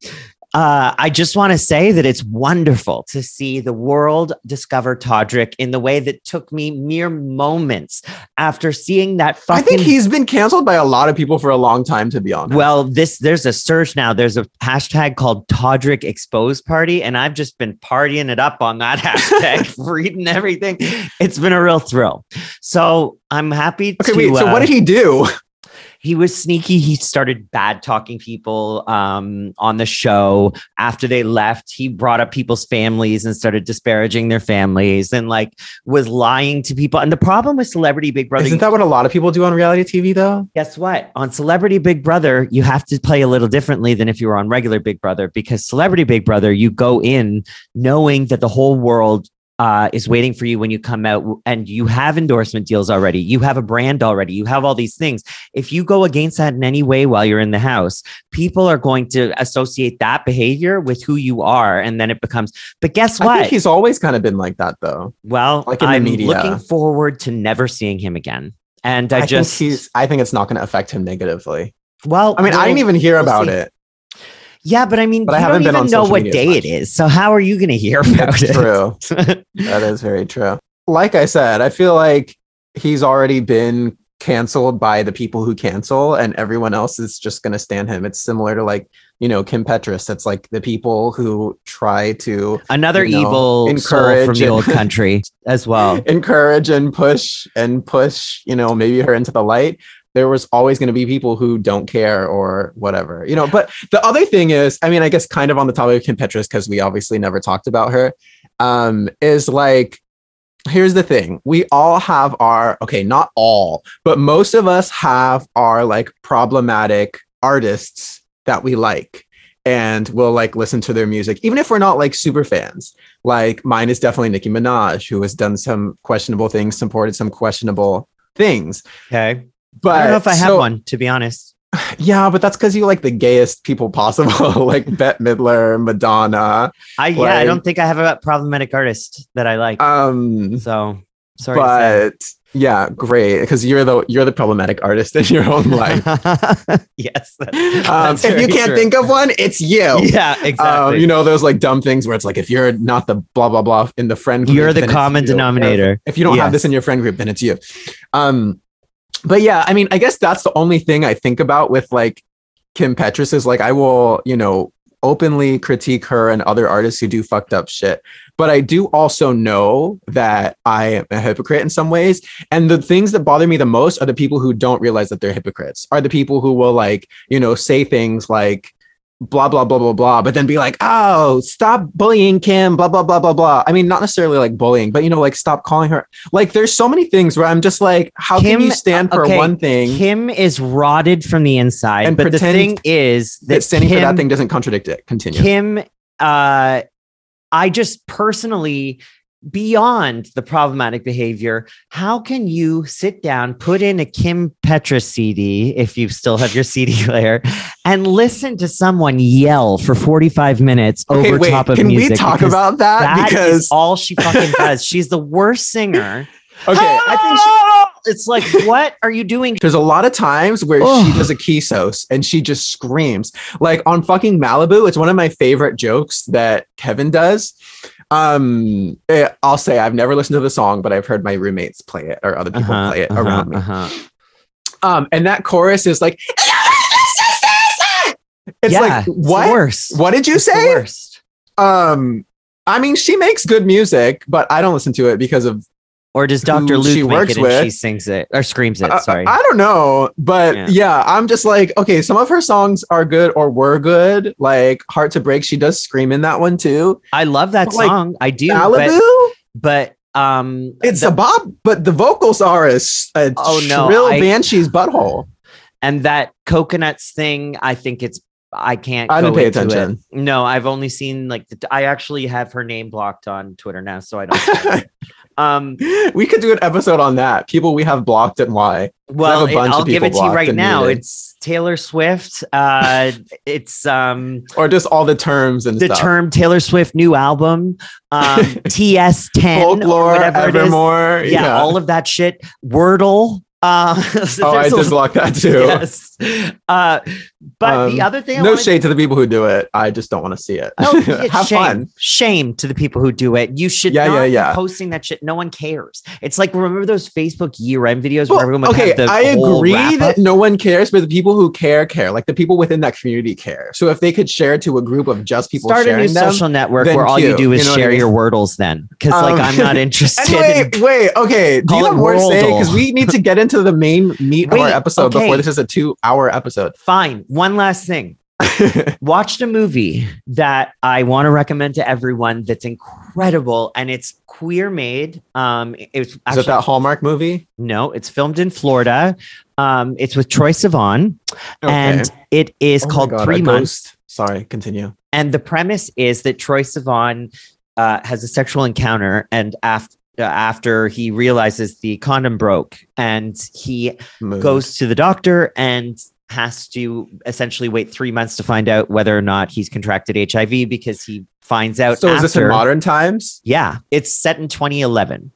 Speaker 1: uh, I just want to say that it's wonderful to see the world discover Todrick in the way that took me mere moments after seeing that
Speaker 2: I think he's been canceled by a lot of people for a long time, to be honest.
Speaker 1: Well, this there's a search now. There's a hashtag called Todrick Expose Party, and I've just been partying it up on that hashtag, reading everything. It's been a real thrill. So I'm happy.
Speaker 2: okay,
Speaker 1: to,
Speaker 2: wait. So
Speaker 1: uh,
Speaker 2: what did he do?
Speaker 1: He was sneaky. He started bad talking people um, on the show. After they left, he brought up people's families and started disparaging their families and like was lying to people. And the problem with Celebrity Big Brother,
Speaker 2: Isn't that what a lot of people do on reality TV though?
Speaker 1: guess what? On Celebrity Big Brother, you have to play a little differently than if you were on regular Big Brother because Celebrity Big Brother, you go in knowing that the whole world uh, is waiting for you when you come out and you have endorsement deals already. You have a brand already. You have all these things. If you go against that in any way while you're in the house, people are going to associate that behavior with who you are. And then it becomes, but guess
Speaker 2: I
Speaker 1: what?
Speaker 2: think he's always kind of been like that though.
Speaker 1: well,
Speaker 2: like in the
Speaker 1: I'm
Speaker 2: media.
Speaker 1: looking forward to never seeing him again. And I,
Speaker 2: I,
Speaker 1: just,
Speaker 2: think he's I think it's not going to affect him negatively.
Speaker 1: well,
Speaker 2: I mean, I
Speaker 1: we'll-
Speaker 2: didn't even hear
Speaker 1: we'll
Speaker 2: about
Speaker 1: see.
Speaker 2: it.
Speaker 1: Yeah, but I mean,
Speaker 2: But I
Speaker 1: you
Speaker 2: haven't
Speaker 1: don't
Speaker 2: been
Speaker 1: even
Speaker 2: on
Speaker 1: know what day
Speaker 2: as
Speaker 1: it
Speaker 2: much.
Speaker 1: is. So how are you going to hear about
Speaker 2: That's
Speaker 1: it?
Speaker 2: true. That is very true. Like I said, I feel like he's already been canceled by the people who cancel, and everyone else is just going to stand him. It's similar to like, you know, Kim Petras. That's like the people who try to
Speaker 1: Another
Speaker 2: You know,
Speaker 1: evil soul from
Speaker 2: encourage
Speaker 1: the
Speaker 2: and-
Speaker 1: old country as well.
Speaker 2: encourage and push and push, you know, maybe her into the light. There was always going to be people who don't care or whatever, you know. But the other thing is, I mean, I guess kind of on the topic of Kim Petras, because we obviously never talked about her, um, is like, here's the thing. We all have our, okay, not all, but most of us have our like problematic artists that we like and we'll like listen to their music, even if we're not like super fans. Like mine is definitely Nicki Minaj, who has done some questionable things, supported some questionable things.
Speaker 1: Okay.
Speaker 2: But
Speaker 1: I don't know if I have one, to be honest.
Speaker 2: Yeah, but that's because you like the gayest people possible, like Bette Midler, Madonna.
Speaker 1: I yeah, I don't think I have a problematic artist that I like.
Speaker 2: Um,
Speaker 1: so sorry.
Speaker 2: but yeah, great because you're the you're the problematic artist in your own life.
Speaker 1: yes. that-
Speaker 2: Um,
Speaker 1: that's
Speaker 2: if you can't
Speaker 1: true.
Speaker 2: think of one, it's you.
Speaker 1: Yeah, exactly.
Speaker 2: Um, you know those like dumb things where it's like if you're not the blah blah blah in the friend group,
Speaker 1: You're the common
Speaker 2: you.
Speaker 1: denominator.
Speaker 2: If you don't have this in your friend group, then it's you. Um, but yeah, I mean, I guess that's the only thing I think about with like Kim Petras is like I will, you know, openly critique her and other artists who do fucked up shit. But I do also know that I am a hypocrite in some ways. And the things that bother me the most are the people who don't realize that they're hypocrites, are the people who will like, you know, say things like, blah blah blah blah blah but then be like oh stop bullying kim blah blah blah blah blah. I mean not necessarily like bullying but you know like stop calling her. Like there's so many things where i'm just like how
Speaker 1: Kim-
Speaker 2: can you stand for
Speaker 1: okay,
Speaker 2: one thing
Speaker 1: Kim is rotted from the inside,
Speaker 2: And
Speaker 1: but the thing is
Speaker 2: that
Speaker 1: that
Speaker 2: standing for that thing doesn't contradict it. Continue.
Speaker 1: Kim, uh, I just personally, beyond the problematic behavior, how can you sit down, put in a Kim Petra CD, if you still have your CD player, and listen to someone yell for 45 minutes
Speaker 2: okay
Speaker 1: over
Speaker 2: wait
Speaker 1: top of
Speaker 2: can
Speaker 1: music?
Speaker 2: Can we talk about that,
Speaker 1: that
Speaker 2: because
Speaker 1: all she fucking does. She's the worst singer.
Speaker 2: okay i think she, ah!
Speaker 1: it's like, what are you doing?
Speaker 2: there's a lot of times where
Speaker 1: Ugh.
Speaker 2: she does a kisos and she just screams like on fucking malibu it's one of my favorite jokes that kevin does um eh, i'll say i've never listened to the song but i've heard my roommates play it or other people
Speaker 1: Uh-huh,
Speaker 2: play it
Speaker 1: uh-huh,
Speaker 2: around me.
Speaker 1: uh-huh.
Speaker 2: um and that chorus is like it's
Speaker 1: yeah,
Speaker 2: like
Speaker 1: it's
Speaker 2: what?
Speaker 1: worst.
Speaker 2: what did you
Speaker 1: It's
Speaker 2: say? um i mean she makes good music but i don't listen to it because of
Speaker 1: Or does Dr. Luke
Speaker 2: she
Speaker 1: make
Speaker 2: works
Speaker 1: it and
Speaker 2: with.
Speaker 1: she sings it or screams it? Sorry.
Speaker 2: I, don't know, but
Speaker 1: Yeah.
Speaker 2: yeah. I'm just like, okay, some of her songs are good or were good. Like Heart to Break, she does scream in that one too.
Speaker 1: I love that
Speaker 2: But, like,
Speaker 1: song. I do.
Speaker 2: Malibu,
Speaker 1: But, but um
Speaker 2: it's
Speaker 1: the-
Speaker 2: a bop, but the vocals are a, a
Speaker 1: Oh, no,
Speaker 2: shrill
Speaker 1: I-
Speaker 2: banshee's butthole.
Speaker 1: and that coconuts thing, I think it's I can't
Speaker 2: I didn't pay
Speaker 1: into it.
Speaker 2: attention.
Speaker 1: No, I've only seen like the, I actually have her name blocked on Twitter now, so I don't um
Speaker 2: we could do an episode on that. People we have blocked and why.
Speaker 1: well
Speaker 2: a bunch
Speaker 1: I'll give it to you right now.
Speaker 2: muted.
Speaker 1: It's Taylor Swift. Uh it's um
Speaker 2: Or just all the terms and
Speaker 1: the
Speaker 2: stuff.
Speaker 1: term Taylor Swift new album, um TS10
Speaker 2: Folklore,
Speaker 1: whatever.
Speaker 2: Evermore.
Speaker 1: yeah, all of that shit. Wordle. Uh,
Speaker 2: oh, I did block that too.
Speaker 1: Yes. Uh, but the
Speaker 2: Um,
Speaker 1: other thing, I
Speaker 2: no shade to the people who do it. I just don't want to see it.
Speaker 1: No,
Speaker 2: Have
Speaker 1: shame.
Speaker 2: fun.
Speaker 1: Shame to the people who do it. You should
Speaker 2: Yeah,
Speaker 1: not
Speaker 2: yeah,
Speaker 1: be
Speaker 2: yeah.
Speaker 1: posting that shit. No one cares. It's like remember those Facebook year-end videos
Speaker 2: Well,
Speaker 1: where everyone would
Speaker 2: okay,
Speaker 1: the
Speaker 2: I agree that no one cares, but the people who care care. Like the people within that community care. So if they could share it to a group of just people
Speaker 1: Start a new
Speaker 2: them,
Speaker 1: social network where all you do is
Speaker 2: You know what I
Speaker 1: share
Speaker 2: mean?
Speaker 1: your wordles then. Because like
Speaker 2: Um,
Speaker 1: I'm not interested
Speaker 2: Anyway,
Speaker 1: in
Speaker 2: wait, okay. Do you have more to say? Because we need to get into the main meat of our episode before this is a two-hour episode.
Speaker 1: fine. One last thing. Watched a movie that I want to recommend to everyone that's incredible and it's queer made. Um it's
Speaker 2: is
Speaker 1: actually
Speaker 2: it that Hallmark movie?
Speaker 1: no, it's filmed in Florida. Um, it's with Troye Sivan,
Speaker 2: Okay.
Speaker 1: and it is
Speaker 2: Oh
Speaker 1: called
Speaker 2: God,
Speaker 1: Three Months.
Speaker 2: Sorry, continue.
Speaker 1: And the premise is that Troye Sivan uh, has a sexual encounter, and after after he realizes the condom broke, and he goes to the doctor and has to essentially wait three months to find out whether or not he's contracted HIV because he finds out.
Speaker 2: So is this in modern times?
Speaker 1: Yeah, it's set in 2011.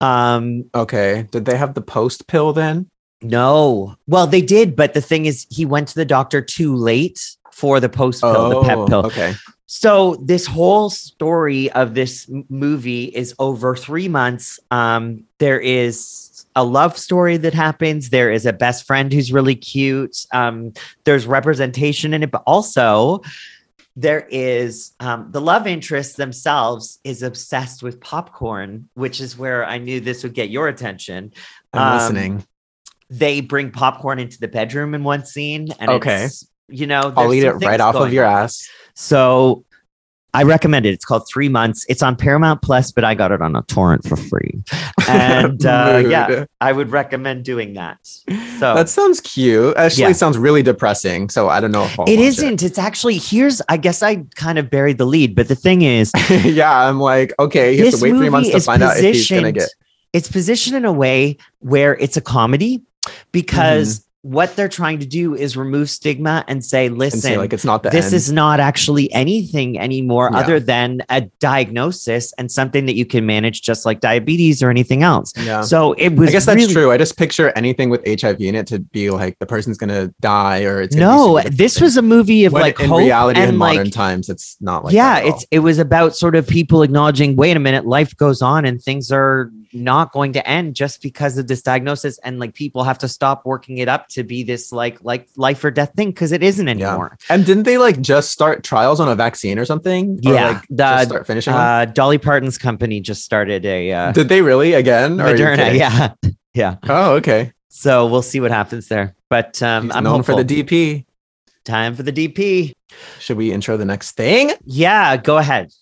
Speaker 1: Um,
Speaker 2: Okay. Did they have the post pill then?
Speaker 1: No. Well, they did, but the thing is, he went to the doctor too late for the post pill, the PEP pill.
Speaker 2: Oh, Okay.
Speaker 1: So this whole story of this movie is over three months. Um, there is a love story that happens. There is a best friend who's really cute. Um, there's representation in it, but also there is um, the love interest themselves is obsessed with popcorn, which is where I knew this would get your attention
Speaker 2: I'm
Speaker 1: Um,
Speaker 2: listening.
Speaker 1: they bring popcorn into the bedroom in one scene and
Speaker 2: Okay.
Speaker 1: it's, you know
Speaker 2: I'll eat it right off of your
Speaker 1: on.
Speaker 2: ass.
Speaker 1: So i recommend it it's called three months it's on paramount plus but i got it on a torrent for free and uh, yeah i would recommend doing that so
Speaker 2: that sounds cute. Actually,
Speaker 1: Yeah.
Speaker 2: sounds really depressing. So I don't know if I'll
Speaker 1: it isn't it's actually here's i guess i kind of buried the lead but the thing is
Speaker 2: yeah, I'm like, okay, has
Speaker 1: this
Speaker 2: to wait three months to find out if he's gonna get.
Speaker 1: it's positioned in a way where it's a comedy because
Speaker 2: Mm-hmm.
Speaker 1: What they're trying to do is remove stigma and say
Speaker 2: And
Speaker 1: listen
Speaker 2: say like it's not the
Speaker 1: this
Speaker 2: end.
Speaker 1: is not actually anything anymore
Speaker 2: Yeah.
Speaker 1: other than a diagnosis and something that you can manage just like diabetes or anything else.
Speaker 2: yeah.
Speaker 1: So it was
Speaker 2: I guess that's
Speaker 1: really-
Speaker 2: true. I just picture anything with HIV in it to be like the person's gonna die or it's
Speaker 1: No, this was a movie of
Speaker 2: When
Speaker 1: like
Speaker 2: in
Speaker 1: hope
Speaker 2: reality
Speaker 1: and
Speaker 2: in
Speaker 1: like
Speaker 2: modern times it's not like
Speaker 1: yeah, it's it was about sort of people acknowledging, wait a minute, life goes on and things are not going to end just because of this diagnosis, and like people have to stop working it up to be this like like life or death thing because it isn't
Speaker 2: Yeah.
Speaker 1: anymore.
Speaker 2: And didn't they like just start trials on a vaccine or something? Or,
Speaker 1: Yeah,
Speaker 2: like,
Speaker 1: the-
Speaker 2: start finishing?
Speaker 1: Uh, Dolly Parton's company just started a uh,
Speaker 2: Did they really again? Or are you
Speaker 1: Moderna. Yeah, yeah.
Speaker 2: Oh, okay.
Speaker 1: So we'll see what happens there. But um,
Speaker 2: He's
Speaker 1: I'm
Speaker 2: known
Speaker 1: hopeful.
Speaker 2: for the DP.
Speaker 1: Time for the DP.
Speaker 2: Should we intro the next thing?
Speaker 1: Yeah, go ahead.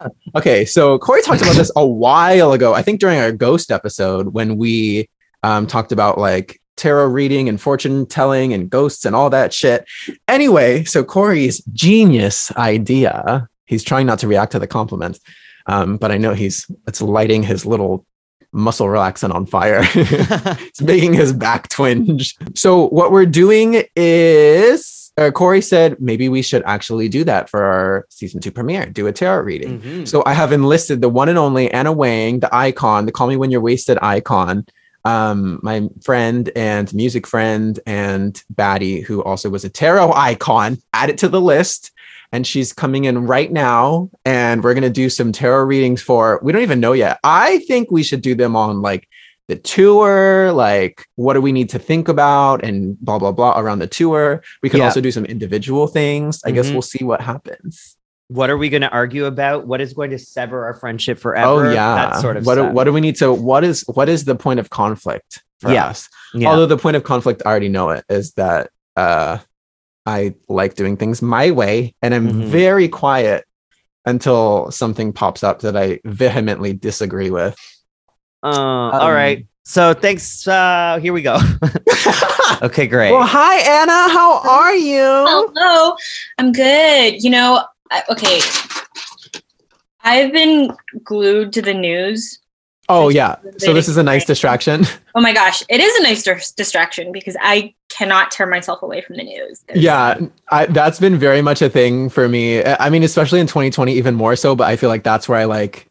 Speaker 2: Okay, so Corey talked about this a while ago. I think during our ghost episode when we um, talked about like tarot reading and fortune telling and ghosts and all that shit. Anyway, so Corey's genius idea. He's trying not to react to the compliment, um, but I know he's it's lighting his little muscle relaxant on fire. it's making his back twinge. So what we're doing is uh, Corey said maybe we should actually do that for our season two premiere, do a tarot reading.
Speaker 1: Mhm.
Speaker 2: So I have enlisted the one and only Anna Wang, the icon, the Call Me When You're Wasted icon, um, my friend and music friend and Batty, who also was a tarot icon, add it to the list. And she's coming in right now, and we're gonna do some tarot readings for. We don't even know yet. I think we should do them on like the tour, like what do we need to think about, and blah blah blah around the tour. We could
Speaker 1: Yeah.
Speaker 2: also do some individual things. I guess
Speaker 1: Mhm.
Speaker 2: we'll see what happens.
Speaker 1: What are we going to argue about? What is going to sever our friendship forever?
Speaker 2: Oh yeah.
Speaker 1: that sort of
Speaker 2: what do,
Speaker 1: stuff.
Speaker 2: what do we need to what is what is the point of conflict for
Speaker 1: Yeah.
Speaker 2: us?
Speaker 1: Yeah.
Speaker 2: Although the point of conflict, I already know it, is that uh I like doing things my way and I'm
Speaker 1: Mhm.
Speaker 2: very quiet until something pops up that I vehemently disagree with.
Speaker 1: Uh,
Speaker 2: Um,
Speaker 1: right. So thanks. Uh, here we go. okay, great.
Speaker 2: well, hi Anna, how are you?
Speaker 4: Hello, I'm good. You know, I, okay. I've been glued to the news.
Speaker 2: Oh yeah. So this is a nice distraction.
Speaker 4: Oh my gosh, it is a nice dis- distraction because I cannot tear myself away from the news. There's-
Speaker 2: Yeah, I, that's been very much a thing for me. I I mean, especially in 2020, even more so. But I feel like that's where I like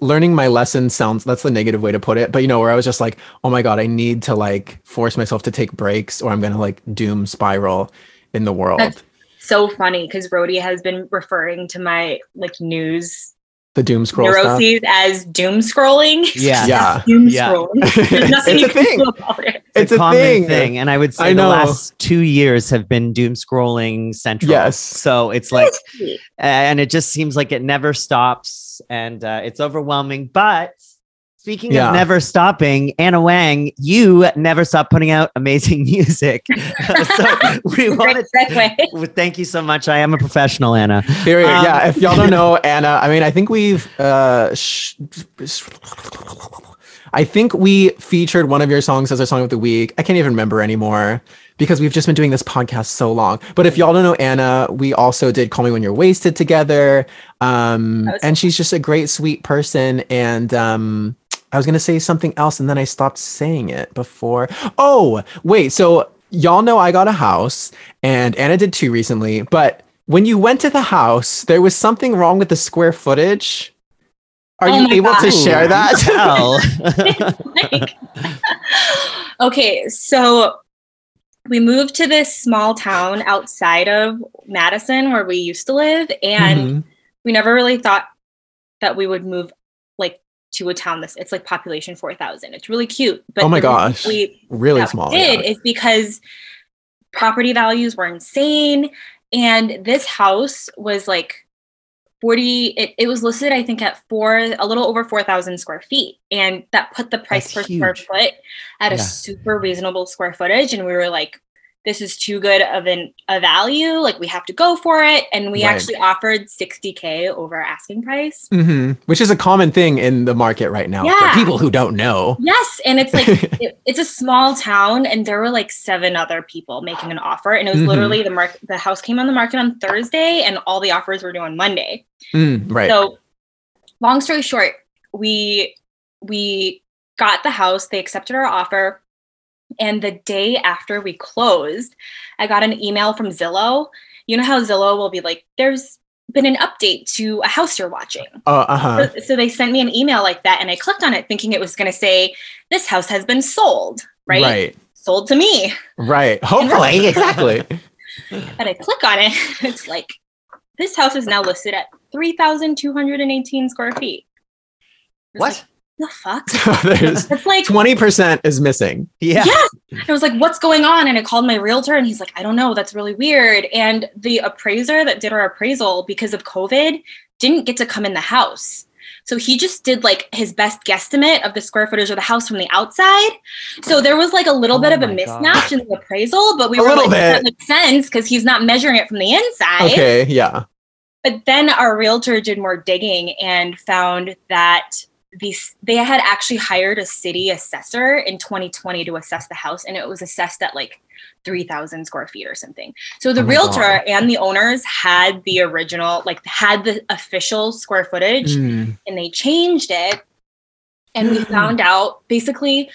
Speaker 2: learning my lesson sounds that's the negative way to put it but you know where i was just like oh my god i need to like force myself to take breaks or i'm gonna like doom spiral in the world.
Speaker 4: That's- So funny because Rhodey has been referring to my like news
Speaker 2: the doom scroll stuff
Speaker 4: as doom scrolling.
Speaker 1: Yeah.
Speaker 2: yeah
Speaker 4: doom
Speaker 1: Yeah.
Speaker 4: scrolling. There's nothing
Speaker 2: it's
Speaker 4: you
Speaker 2: a
Speaker 4: can
Speaker 2: thing
Speaker 4: do about it.
Speaker 2: it's a
Speaker 1: common
Speaker 2: thing.
Speaker 1: And I would say
Speaker 2: I
Speaker 1: the
Speaker 2: know.
Speaker 1: last two years have been doom scrolling central.
Speaker 2: Yes.
Speaker 1: So it's like, and it just seems like it never stops and uh, it's overwhelming. But speaking
Speaker 2: Yeah.
Speaker 1: of never stopping, Anna Wang, you never stop putting out amazing music. so we
Speaker 4: Great
Speaker 1: want to
Speaker 4: segue.
Speaker 1: well, thank you so much. I am a professional, Anna.
Speaker 2: Period.
Speaker 1: Um,
Speaker 2: yeah. If y'all don't know Anna, I mean, I think we've, uh, sh- I think we featured one of your songs as our song of the week. I can't even remember anymore because we've just been doing this podcast so long. But if y'all don't know Anna, we also did Call Me When You're Wasted together. Um, and she's just a great, sweet person. And, um, I was going to say something else and then I stopped saying it before. Oh, wait. So y'all know I got a house and Anna did too recently, but when you went to the house, there was something wrong with the square footage. Are
Speaker 4: Oh
Speaker 2: you
Speaker 4: my
Speaker 2: able to share that?
Speaker 1: Hell.
Speaker 4: Like- okay, so we moved to this small town outside of Madison where we used to live, and
Speaker 2: Mhm.
Speaker 4: we never really thought that we would move like to a town this it's like population 4000 it's really cute but
Speaker 2: Oh my gosh.
Speaker 4: we
Speaker 2: really small.
Speaker 4: did
Speaker 2: yeah.
Speaker 4: is because property values were insane and this house was like 40 it, it was listed i think at four a little over 4000 square feet and that put the price
Speaker 1: That's
Speaker 4: per square foot at a super reasonable square footage and we were like this is too good of an a value like we have to go for it and we
Speaker 2: Right.
Speaker 4: actually offered 60k over asking price
Speaker 2: Mhm. Which is a common thing in the market right now
Speaker 4: Yeah.
Speaker 2: for people who don't know.
Speaker 4: yes and it's like it, it's a small town and there were like seven other people making an offer and it was
Speaker 2: Mhm.
Speaker 4: literally the market the house came on the market on thursday and all the offers were due on monday
Speaker 2: Mm, right.
Speaker 4: so long story short we we got the house they accepted our offer and the day after we closed i got an email from zillow you know how zillow will be like there's been an update to a house you're watching
Speaker 2: uh, uh-huh.
Speaker 4: so, so they sent me an email like that and i clicked on it thinking it was going to say this house has been sold right?
Speaker 2: Right.
Speaker 4: sold to me
Speaker 2: Right. Hopefully. exactly.
Speaker 4: and i click on it it's like this house is now listed at 3218 square feet
Speaker 1: what?
Speaker 4: like, the fuck?
Speaker 2: There's
Speaker 4: it's like
Speaker 2: 20% is missing.
Speaker 1: Yeah.
Speaker 4: yes i was like what's going on? And i called my realtor and he's like i don't know. That's really weird. And the appraiser that did our appraisal because of covid didn't get to come in the house. So he just did like his best guesstimate of the square footage of the house from the outside. So there was like a little
Speaker 1: Oh
Speaker 4: bit of a
Speaker 1: my
Speaker 4: mismatch in the appraisal but we
Speaker 2: A
Speaker 4: were
Speaker 2: little
Speaker 4: like that makes sense because he's not measuring it from the inside.
Speaker 2: Okay. Yeah.
Speaker 4: but then our realtor did more digging and found that these they had actually hired a city assessor in 2020 to assess the house, and it was assessed at like 3,000 square feet or something. So the
Speaker 2: Oh
Speaker 4: realtor
Speaker 2: God.
Speaker 4: and the owners had the original, like had the official square footage,
Speaker 2: Mm.
Speaker 4: and they changed it. And we found out basically,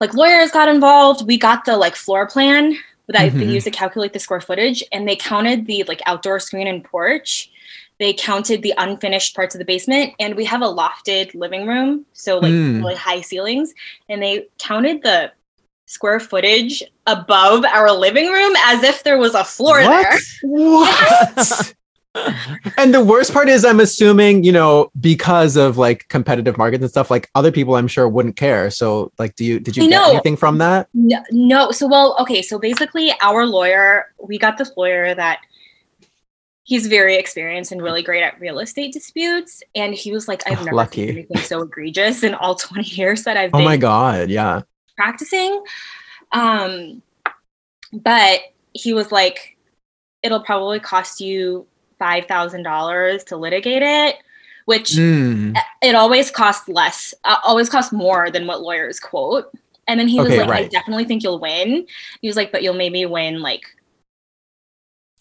Speaker 4: like lawyers got involved. We got the like floor plan that they
Speaker 2: Mhm.
Speaker 4: used to calculate the square footage, and they counted the like outdoor screen and porch. They counted the unfinished parts of the basement, and we have a lofted living room, so like
Speaker 2: Mm.
Speaker 4: really high ceilings, and they counted the square footage above our living room as if there was a floor there.
Speaker 2: What? and the worst part is, I'm assuming, you know, because of like competitive markets and stuff, like other people, I'm sure wouldn't care. So, like, do you did you
Speaker 4: I
Speaker 2: get
Speaker 4: know.
Speaker 2: anything from that?
Speaker 4: No, no. So, well, okay. So basically, our lawyer, we got this lawyer that he's very experienced and really great at real estate disputes. And he was like, I've
Speaker 2: Oh,
Speaker 4: never
Speaker 2: lucky.
Speaker 4: seen anything so egregious in all 20 years that I've
Speaker 2: Oh
Speaker 4: been
Speaker 2: my god, yeah.
Speaker 4: practicing. Um, but he was like, it'll probably cost you $5,000 to litigate it, which
Speaker 2: Mm.
Speaker 4: it always costs less, uh, always costs more than what lawyers quote. And then he was
Speaker 2: Okay,
Speaker 4: like, I definitely think you'll win. He was like, but you'll maybe win like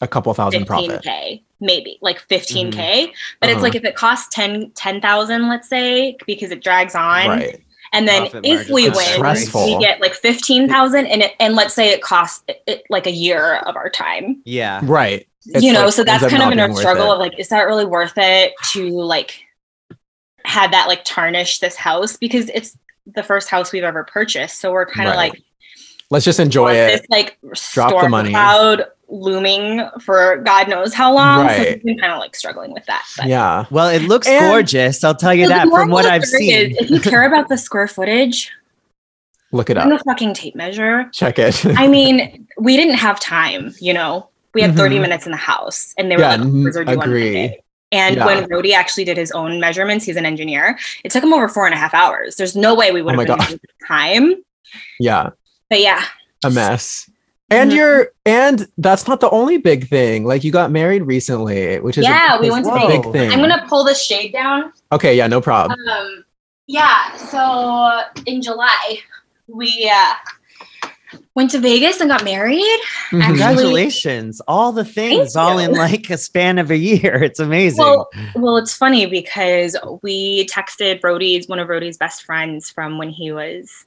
Speaker 2: A couple thousand profit.
Speaker 4: 15K, maybe like 15K. But it's
Speaker 2: Uh-huh.
Speaker 4: like if it costs 10, 10,000, let's say, because it drags on.
Speaker 2: Right.
Speaker 4: And then
Speaker 1: Profit
Speaker 4: if we win,
Speaker 2: stressful.
Speaker 4: we get like 15,000 and it, and let's say it costs it, it, like a year of our time.
Speaker 1: Yeah.
Speaker 2: Right. It's
Speaker 4: you know,
Speaker 2: like,
Speaker 4: so that's kind of
Speaker 2: not
Speaker 4: in our struggle
Speaker 2: it.
Speaker 4: of like, is that really worth it to like have that like tarnish this house because it's the first house we've ever purchased. So we're kind of
Speaker 2: Right.
Speaker 4: like
Speaker 2: Let's just enjoy it.
Speaker 4: this like
Speaker 2: Drop the money.
Speaker 4: cloud looming for God knows how long. So
Speaker 2: Right.
Speaker 4: we've been kind of like struggling with that. But
Speaker 2: Yeah.
Speaker 1: Well, it looks
Speaker 2: And-
Speaker 1: gorgeous. I'll tell you
Speaker 4: So
Speaker 1: that from what I've
Speaker 4: story is,
Speaker 1: seen.
Speaker 4: if you care about the square footage,
Speaker 2: Look it up.
Speaker 4: a fucking tape measure.
Speaker 2: Check it.
Speaker 4: I mean, we didn't have time, you know. We had 30
Speaker 2: Mhm.
Speaker 4: minutes in the house and they were
Speaker 2: Yeah,
Speaker 4: like,
Speaker 2: n-
Speaker 4: "Where's our due on
Speaker 2: agree.
Speaker 4: And
Speaker 2: Yeah.
Speaker 4: when Rody actually did his own measurements, he's an engineer. It took him over four and a half hours. There's no way we would
Speaker 2: Oh
Speaker 4: have
Speaker 2: my
Speaker 4: been
Speaker 2: God.
Speaker 4: time.
Speaker 2: yeah.
Speaker 4: But yeah,
Speaker 2: A mess. And
Speaker 4: Mhm.
Speaker 2: you're and that's not the only big thing. Like you got married recently, which is a-
Speaker 4: Yeah, we went to
Speaker 2: a
Speaker 1: Vegas.
Speaker 2: big thing.
Speaker 4: I'm gonna pull the shade down.
Speaker 2: okay, yeah, no problem.
Speaker 4: Um, yeah. So in July, we uh, went to Vegas and got married.
Speaker 2: Mhm.
Speaker 1: Congratulations. All the things
Speaker 4: Thank
Speaker 1: all in like a span of a year. It's amazing.
Speaker 4: Well, well, it's funny because we texted Brody's one of Brody's best friends from when he was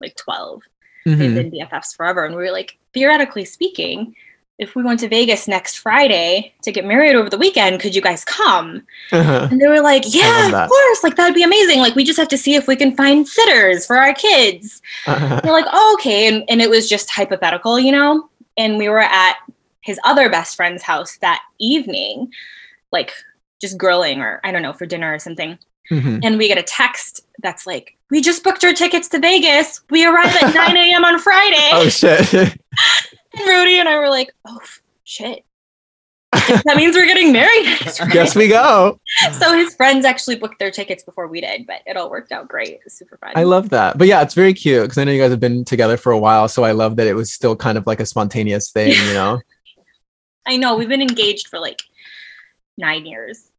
Speaker 4: like 12. They've
Speaker 2: Mhm.
Speaker 4: been BFFs forever, and we were like, theoretically speaking, if we went to Vegas next Friday to get married over the weekend, could you guys come?
Speaker 2: Uh-huh.
Speaker 4: And they were like, yeah, of course. Like, that'd be amazing. Like, we just have to see if we can find sitters for our kids.
Speaker 2: Uh-huh.
Speaker 4: We're like, oh, okay. And, and it was just hypothetical, you know? And we were at his other best friend's house that evening, like just grilling or I don't know, for dinner or something.
Speaker 2: Mhm.
Speaker 4: And we get a text that's like, we just booked our tickets to Vegas. We arrive at 9 a.m. on Friday.
Speaker 2: Oh shit.
Speaker 4: And Rudy and I were like, oh, shit. that means we're getting married
Speaker 2: Yes, we go.
Speaker 4: so his friends actually booked their tickets before we did, but it all worked out great. It was super fun.
Speaker 2: I love that. But yeah, it's very cute because I know you guys have been together for a while. So I love that it was still kind of like a spontaneous thing, you know?
Speaker 4: I know we've been engaged for like nine years.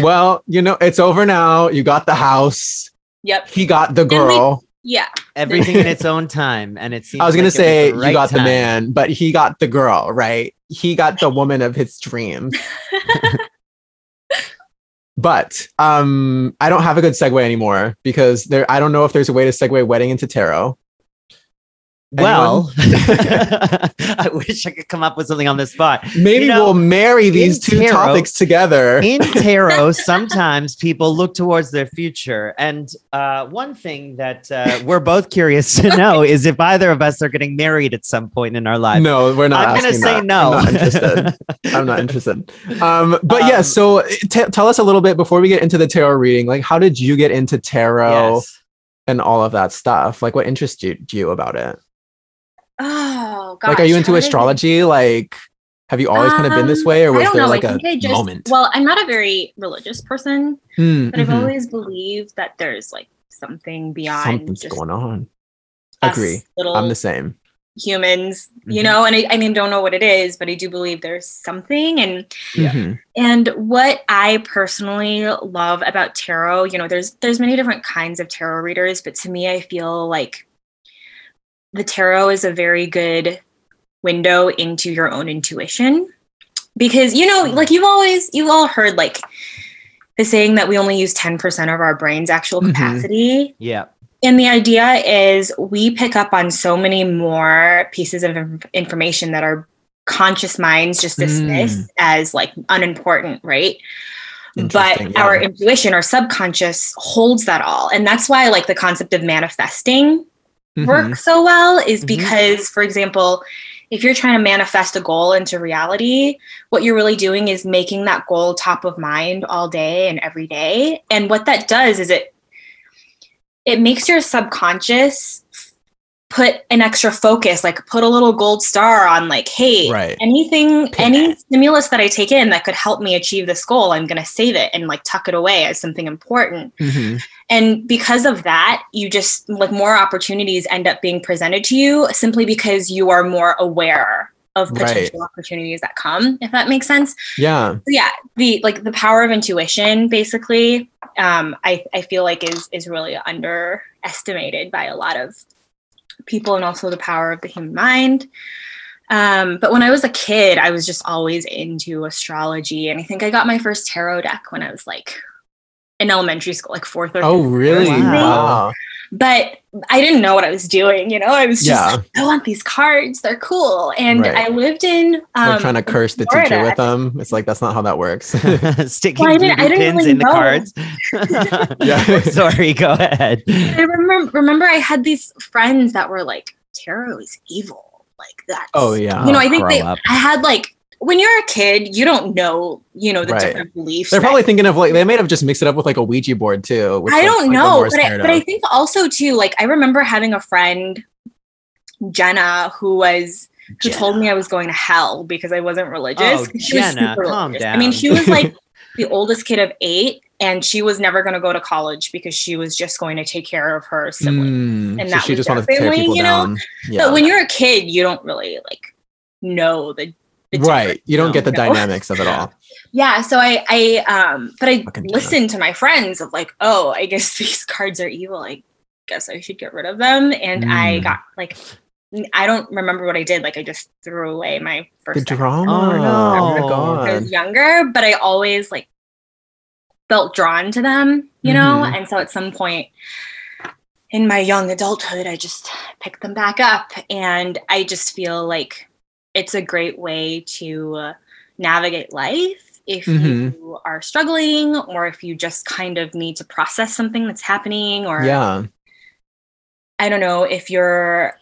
Speaker 2: Well, you know, it's over now. You got the house.
Speaker 4: Yep.
Speaker 2: He got the
Speaker 4: we-
Speaker 2: girl.
Speaker 4: Yeah.
Speaker 1: Everything in its own time. And it seems
Speaker 2: I was gonna
Speaker 1: like it
Speaker 2: say
Speaker 1: right
Speaker 2: you got the man, but he got the girl, right? He got the woman of his dreams. but um, I don't have a good segue anymore because there. I don't know if there's a way to segue wedding into tarot.
Speaker 1: Well, I wish I could come up with something on the spot.
Speaker 2: Maybe
Speaker 1: You know,
Speaker 2: we'll marry these two
Speaker 1: tarot-
Speaker 2: topics together.
Speaker 1: In tarot, sometimes people look towards their future. And uh, one thing that uh, we're both curious to know is if either of us are getting married at some point in our lives.
Speaker 2: no, we're not.
Speaker 1: I'm going to say
Speaker 2: that.
Speaker 1: no.
Speaker 2: I'm not interested. I'm not interested. Um, but yeah,
Speaker 1: Um,
Speaker 2: so t- tell us a little bit before we get into the tarot reading. Like, how did you get into tarot
Speaker 1: Yes.
Speaker 2: and all of that stuff? Like, what interests you, you about it?
Speaker 4: Oh gosh.
Speaker 2: like, are you
Speaker 4: how
Speaker 2: into
Speaker 4: did I-
Speaker 2: astrology? Like, have you always kind of been this
Speaker 4: Um,
Speaker 2: way, or
Speaker 4: I
Speaker 2: was
Speaker 4: don't
Speaker 2: there
Speaker 4: know.
Speaker 2: like
Speaker 4: I
Speaker 2: a
Speaker 4: think I just,
Speaker 2: moment?
Speaker 4: Well, I'm not a very religious person,
Speaker 2: Hmm,
Speaker 4: but I've
Speaker 2: mhm.
Speaker 4: always believed that there's like something beyond
Speaker 2: Something's
Speaker 4: just
Speaker 2: going on.
Speaker 4: us
Speaker 2: Agree.
Speaker 4: little
Speaker 2: I'm the same.
Speaker 4: humans, you
Speaker 1: Mhm.
Speaker 4: know. And I, I mean, don't know what it is, but I do believe there's something. And
Speaker 1: Yeah.
Speaker 2: Mhm.
Speaker 4: And what I personally love about tarot, you know, there's there's many different kinds of tarot readers, but to me I feel like the tarot is a very good window into your own intuition. Because you know, like you've always you've all heard like the saying that we only use 10% of our brain's actual
Speaker 2: Mhm.
Speaker 4: capacity.
Speaker 1: Yeah.
Speaker 4: And the idea is we pick up on so many more pieces of information that our conscious minds just dismiss
Speaker 2: Mm.
Speaker 4: as like unimportant, right? But
Speaker 2: yeah.
Speaker 4: our intuition, our subconscious holds that all. And that's why I like the concept of manifesting
Speaker 2: Mhm.
Speaker 4: works so well is
Speaker 1: Mhm.
Speaker 4: because, for example, if you're trying to manifest a goal into reality, what you're really doing is making that goal top of mind all day and every day. And what that does is it it makes your subconscious put an extra focus, like put a little gold star on like, hey,
Speaker 2: Right.
Speaker 4: anything,
Speaker 2: Pin
Speaker 4: any stimulus that I take in that could help me achieve this goal, I'm gonna save it and like tuck it away as something important
Speaker 2: Mhm.
Speaker 4: and because of that you just like more opportunities end up being presented to you simply because you are more aware of
Speaker 2: Right.
Speaker 4: potential opportunities that come if that makes sense
Speaker 2: Yeah.
Speaker 4: so yeah the like the power of intuition basically um i i feel like is is really underestimated by a lot of people and also the power of the human mind um but when i was a kid i was just always into astrology and i think i got my first tarot deck when i was like in elementary school like fourth or
Speaker 2: Oh, really?
Speaker 4: grade.
Speaker 1: Wow.
Speaker 2: Wow.
Speaker 4: but I didn't know what I was doing. You know, I was just
Speaker 2: Yeah.
Speaker 4: like, I want these cards. They're cool. And
Speaker 2: Right.
Speaker 4: I lived in um,
Speaker 2: like trying to curse the teacher with them. It's like that's not how that works.
Speaker 1: Sticking
Speaker 4: Well, I didn't- I didn't
Speaker 1: pins
Speaker 4: really
Speaker 1: in the cards.
Speaker 2: Yeah.
Speaker 1: Sorry, go ahead.
Speaker 4: I remember remember I had these friends that were like, tarot is evil. Like that.
Speaker 2: oh yeah.
Speaker 4: You know, I think
Speaker 1: grow
Speaker 4: they
Speaker 1: up.
Speaker 4: I had like when you're a kid, you don't know, you know, the
Speaker 2: Right.
Speaker 4: different beliefs.
Speaker 2: They're probably thinking of like they might have just mixed it up with like a Ouija board too. which,
Speaker 4: I don't
Speaker 2: like,
Speaker 4: know,
Speaker 2: more
Speaker 4: but I, but I think also too, like I remember having a friend, Jenna, who was who told me I was going to hell because I wasn't religious.
Speaker 1: Oh,
Speaker 4: She was
Speaker 1: Jenna,
Speaker 4: super
Speaker 1: calm
Speaker 4: religious. I mean, she was like the oldest kid of eight, and she was never going to go to college because she was just going to take care of her siblings.
Speaker 2: Mm,
Speaker 4: and
Speaker 2: so
Speaker 4: that
Speaker 2: she
Speaker 4: was
Speaker 2: just
Speaker 4: their
Speaker 2: wanted to tear
Speaker 4: family,
Speaker 2: people
Speaker 4: you know?
Speaker 2: down. Yeah.
Speaker 4: But when you're a kid, you don't really like know the, the
Speaker 2: right. You don't get the
Speaker 4: know?
Speaker 2: dynamics of it all.
Speaker 4: Yeah, so I I um but I
Speaker 2: Fucking
Speaker 4: listened to my friends of like, oh, I guess these cards are evil. I guess I should get rid of them. And I
Speaker 2: Mm.
Speaker 4: got like I don't remember what I did. Like I just threw away my first deck
Speaker 2: drama.
Speaker 1: Oh, no.
Speaker 2: Oh my
Speaker 4: I was
Speaker 2: god.
Speaker 4: younger, but I always like felt drawn to them, you know?
Speaker 2: Mhm.
Speaker 4: And so at some point in my young adulthood, I just picked them back up. And I just feel like it's a great way to uh, navigate life if
Speaker 2: Mhm.
Speaker 4: you are struggling or if you just kind of need to process something that's happening or
Speaker 2: Yeah.
Speaker 4: I don't know if you're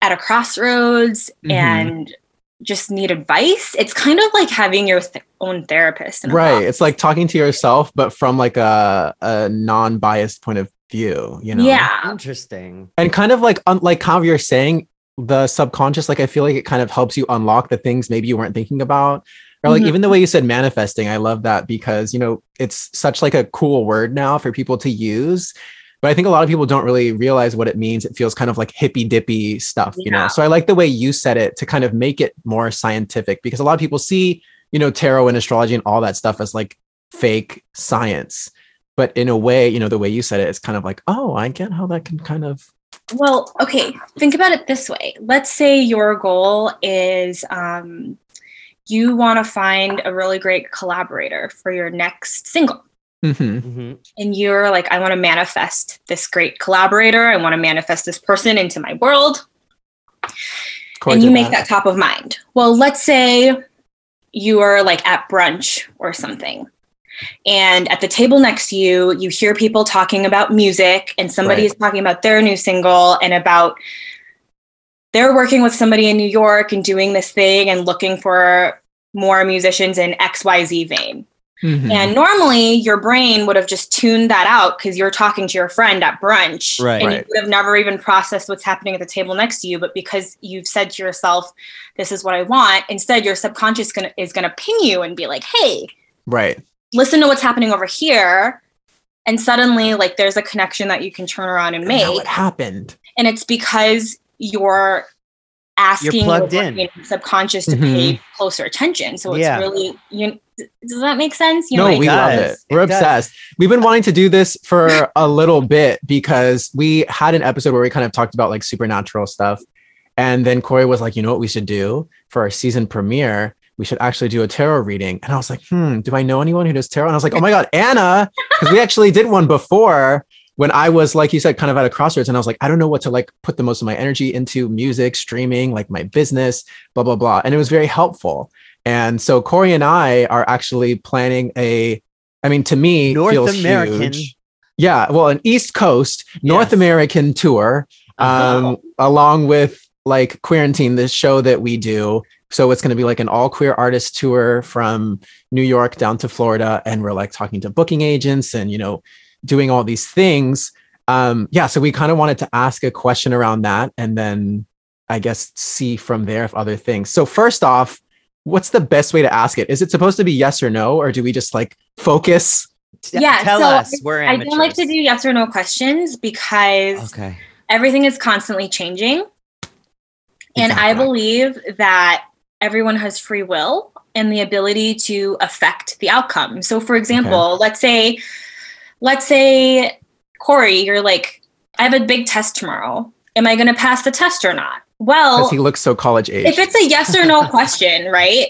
Speaker 4: at a crossroads
Speaker 2: Mhm.
Speaker 4: and just need advice. It's kind of like having your th- own therapist. in a
Speaker 2: Right.
Speaker 4: box.
Speaker 2: It's like talking to yourself, but from like a, a non-biased point of view, you know?
Speaker 4: Yeah.
Speaker 1: Interesting.
Speaker 2: And kind of like un- like how you're saying the subconscious, like I feel like it kind of helps you unlock the things maybe you weren't thinking about. Or like
Speaker 4: Mhm.
Speaker 2: even the way you said manifesting, I love that because you know it's such like a cool word now for people to use. But I think a lot of people don't really realize what it means. It feels kind of like hippy dippy stuff, you know. So I like the way you said it to kind of make it more scientific because a lot of people see, you know, tarot and astrology and all that stuff as like fake science. But in a way, you know, the way you said it, it's kind of like, oh, I get how that can kind of
Speaker 4: Well, okay. Think about it this way. Let's say your goal is um, you want to find a really great collaborator for your next single.
Speaker 2: Mhm.
Speaker 1: Mhm.
Speaker 4: And you're like, I want to manifest this great collaborator. I want to manifest this person into my world.
Speaker 2: Quite
Speaker 4: and you make that top of mind. Well, let's say you are like at brunch or something. And at the table next to you, you hear people talking about music, and somebody
Speaker 2: Right.
Speaker 4: is talking about their new single and about they're working with somebody in New York and doing this thing and looking for more musicians in XYZ vein.
Speaker 2: Mhm.
Speaker 4: And normally your brain would have just tuned that out because you're talking to your friend at brunch.
Speaker 1: Right.
Speaker 4: And
Speaker 2: Right.
Speaker 4: you would have never even processed what's happening at the table next to you. But because you've said to yourself, this is what I want, instead your subconscious gonna, is going to ping you and be like, hey,
Speaker 2: right.
Speaker 4: Listen to what's happening over here. And suddenly, like, there's a connection that you can turn around and make.
Speaker 2: Now what happened?
Speaker 4: And it's because you're asking
Speaker 1: plugged
Speaker 4: your
Speaker 1: in.
Speaker 4: subconscious to
Speaker 2: Mhm.
Speaker 4: pay closer attention. So it's
Speaker 1: Yeah.
Speaker 4: really, you, does that make sense? You
Speaker 2: no,
Speaker 4: like-
Speaker 2: we
Speaker 1: It
Speaker 2: love
Speaker 1: does.
Speaker 2: it. We're
Speaker 1: It does.
Speaker 2: obsessed. We've been wanting to do this for a little bit because we had an episode where we kind of talked about like supernatural stuff. And then Corey was like, you know what we should do for our season premiere? We should actually do a tarot reading. And I was like, hmm, do I know anyone who does tarot? And I was like, oh my God, Anna, because we actually did one before when I was, like you said, kind of at a crossroads. And I was like, I don't know what to like put the most of my energy into music, streaming, like my business, blah, blah, blah. And it was very helpful. And so Corey and I are actually planning a, I mean, to me,
Speaker 1: North
Speaker 2: feels
Speaker 1: American.
Speaker 2: huge. Yeah, well, an East Coast North
Speaker 1: Yes.
Speaker 2: American tour, um,
Speaker 1: Uh-huh.
Speaker 2: along with like Quarantine, this show that we do. So it's going to be like an all queer artist tour from New York down to Florida, and we're like talking to booking agents and you know doing all these things. Um, yeah, so we kind of wanted to ask a question around that, and then I guess see from there if other things. So first off, what's the best way to ask it? Is it supposed to be yes or no, or do we just like focus?
Speaker 1: T-
Speaker 4: Yeah,
Speaker 1: Tell
Speaker 4: so
Speaker 1: us. We're
Speaker 4: I don't like to do yes or no questions because
Speaker 1: Okay.
Speaker 4: everything is constantly changing. And I believe that everyone has free will and the ability to affect the outcome. So for example, let's say let's say Corey, you're like, I have a big test tomorrow. Am I gonna pass the test or not? Well,
Speaker 2: Because he looks so college age.
Speaker 4: if it's a yes or no question, right?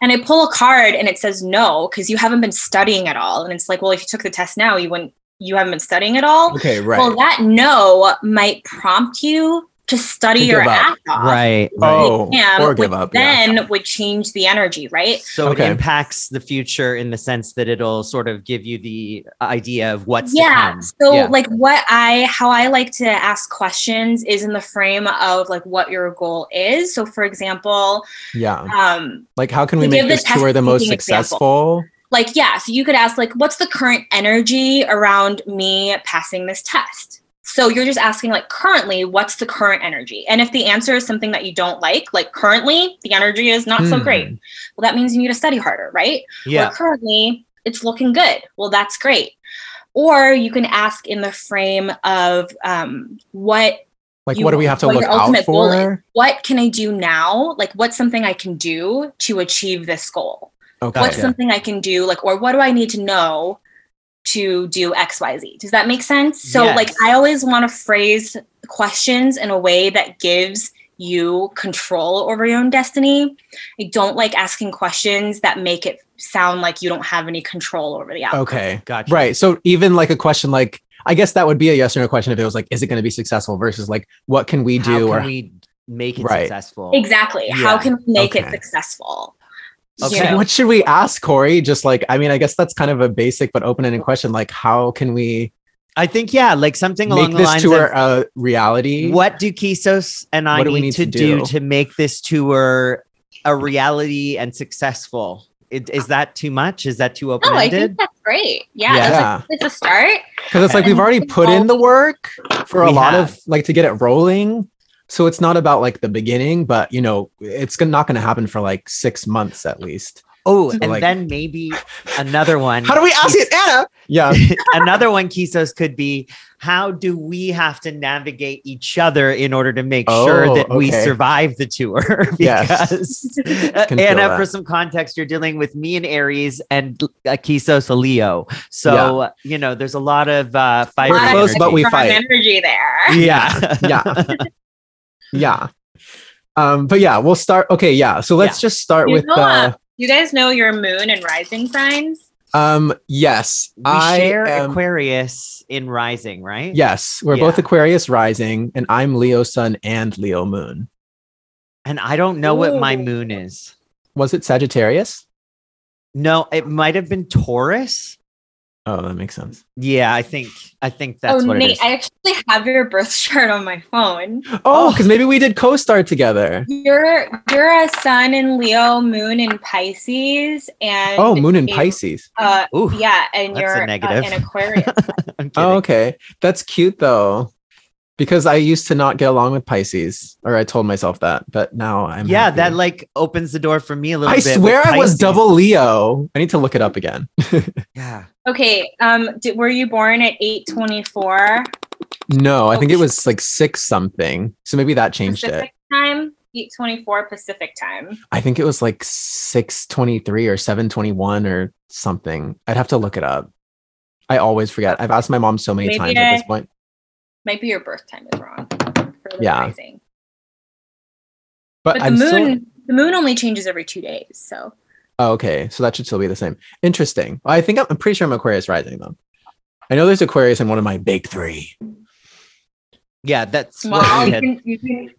Speaker 4: And I pull a card and it says no, because you haven't been studying at all. And it's like, well, if you took the test now, you wouldn't you haven't been studying at all.
Speaker 2: Okay, right.
Speaker 4: Well, that no might prompt you to study your
Speaker 2: give up.
Speaker 4: ass off.
Speaker 1: Right. right.
Speaker 2: oh,
Speaker 4: Exam,
Speaker 2: or give
Speaker 4: which
Speaker 2: up. yeah.
Speaker 4: Then would change the energy, right?
Speaker 1: So
Speaker 2: Okay.
Speaker 1: it impacts the future in the sense that it'll sort of give you the idea of what's to
Speaker 4: yeah
Speaker 1: come.
Speaker 4: so
Speaker 1: Yeah.
Speaker 4: like what i how i like to ask questions is in the frame of like what your goal is so for example
Speaker 2: Yeah.
Speaker 4: um
Speaker 2: Like, how can we make
Speaker 4: give the
Speaker 2: this tour the most
Speaker 4: test-taking example.
Speaker 2: successful?
Speaker 4: like yeah so you could ask like what's the current energy around me passing this test so you're just asking like currently what's the current energy and if the answer is something that you don't like like currently the energy is not so
Speaker 2: Hmm.
Speaker 4: great well that means you need to study harder right
Speaker 1: yeah.
Speaker 4: or currently it's looking good. Well, that's great. Or you can ask in the frame of um, what
Speaker 2: Like, what do we have to look out for?
Speaker 4: what can I do now? Like, what's something I can do to achieve this goal?
Speaker 2: Okay.
Speaker 4: What's
Speaker 1: Gotcha.
Speaker 4: something I can do? Like, or what do I need to know to do X, Y, Z? Does that make sense? So, like, I always want to phrase questions in a way that gives you control over your own destiny. I don't like asking questions that make it sound like you don't have any control over the outcome.
Speaker 2: Okay.
Speaker 1: Gotcha.
Speaker 2: Right. So even like a question like, I guess that would be a yes or no question if it was like, is it going to be successful versus like, what can we
Speaker 1: How
Speaker 2: do?
Speaker 1: can
Speaker 2: or
Speaker 1: we make it
Speaker 2: Right.
Speaker 1: successful?
Speaker 4: Exactly. How can we make it successful?
Speaker 1: Okay.
Speaker 4: You
Speaker 2: So what should we ask Corey? Just like, I mean, I guess that's kind of a basic but open-ended question. Like, how can we
Speaker 1: I think yeah, like something along
Speaker 2: make
Speaker 1: the
Speaker 2: this
Speaker 1: lines
Speaker 2: tour
Speaker 1: of
Speaker 2: a reality?
Speaker 1: what do Kisos and I
Speaker 2: What do we
Speaker 1: need,
Speaker 2: need
Speaker 1: to,
Speaker 2: to
Speaker 1: do?
Speaker 2: do?
Speaker 1: to make this tour a reality and successful? It, is that too much? Is that too open
Speaker 4: No, I think that's great. Yeah,
Speaker 1: Yeah.
Speaker 4: That's,
Speaker 2: Yeah.
Speaker 4: a, it's a start.
Speaker 2: Because it's like we've already put in the work for a
Speaker 1: We
Speaker 2: lot
Speaker 1: have.
Speaker 2: of like to get it rolling. So it's not about like the beginning, but you know, it's not going to happen for like six months at least.
Speaker 1: oh,
Speaker 2: So,
Speaker 1: and
Speaker 2: like-
Speaker 1: then maybe another one.
Speaker 2: How do we ask it, Anna? Yeah.
Speaker 1: another one, Kisos, could be how do we have to navigate each other in order to make sure
Speaker 2: Oh,
Speaker 1: that we survive the tour?
Speaker 2: Yes.
Speaker 1: because
Speaker 2: Can feel
Speaker 1: Anna, for some context, you're dealing with me and Aries and uh, Kisos a Leo. So you know, there's a lot of uh, fire.
Speaker 2: We're close, but we
Speaker 4: strong
Speaker 2: fight.
Speaker 4: Energy there.
Speaker 1: Yeah,
Speaker 2: Yeah. Yeah. Um, but yeah, we'll start. Okay, yeah. So let's just start
Speaker 4: You
Speaker 2: with
Speaker 4: know,
Speaker 2: uh
Speaker 4: You guys know your moon and rising signs?
Speaker 2: um yes.
Speaker 1: we
Speaker 2: I
Speaker 1: share
Speaker 2: am-
Speaker 1: Aquarius in Rising, right?
Speaker 2: Yes, we're
Speaker 1: Yeah.
Speaker 2: both Aquarius rising, and I'm Leo sun and Leo moon.
Speaker 1: And I don't know what my moon is.
Speaker 2: Was it Sagittarius?
Speaker 1: No, it might have been Taurus.
Speaker 2: Oh, that makes sense.
Speaker 1: Yeah, I think I think that's
Speaker 4: oh,
Speaker 1: what
Speaker 4: Nate,
Speaker 1: it is.
Speaker 4: I actually have your birth chart on my phone.
Speaker 2: Oh,
Speaker 1: Oh.
Speaker 2: because maybe we did co-star together.
Speaker 4: You're you're a sun in Leo, moon in Pisces, and
Speaker 2: Oh, moon in Pisces.
Speaker 4: Uh,
Speaker 1: Ooh,
Speaker 4: yeah, and you're uh,
Speaker 1: negative.
Speaker 4: an Aquarius.
Speaker 1: I'm kidding.
Speaker 2: Oh, okay. That's cute though. Because I used to not get along with Pisces, or I told myself that, but now I'm
Speaker 1: yeah,
Speaker 2: happy.
Speaker 1: that like opens the door for me a little
Speaker 2: I
Speaker 1: bit. with
Speaker 2: swear I was double Leo. I need to look it up again.
Speaker 1: Yeah.
Speaker 4: okay, um, did, were you born at eight twenty four
Speaker 2: No, I think it was like six something. So maybe that changed it.
Speaker 4: Pacific time? Eight twenty four Pacific time.
Speaker 2: I think it was like 623 or 721 or something. I'd have to look it up. I always forget. I've asked my mom so many
Speaker 4: Maybe
Speaker 2: times at this point.
Speaker 4: Maybe your birth time is wrong for the
Speaker 2: Yeah.
Speaker 4: rising.
Speaker 2: But,
Speaker 4: But the
Speaker 2: I'm
Speaker 4: moon,
Speaker 2: still
Speaker 4: the moon only changes every two days. So
Speaker 2: oh, okay. So that should still be the same. Interesting. Well, I think I'm, I'm pretty sure I'm Aquarius rising though. I know there's Aquarius in one of my big three.
Speaker 1: Yeah, that's what
Speaker 4: well,
Speaker 1: we
Speaker 4: you
Speaker 1: had.
Speaker 4: you can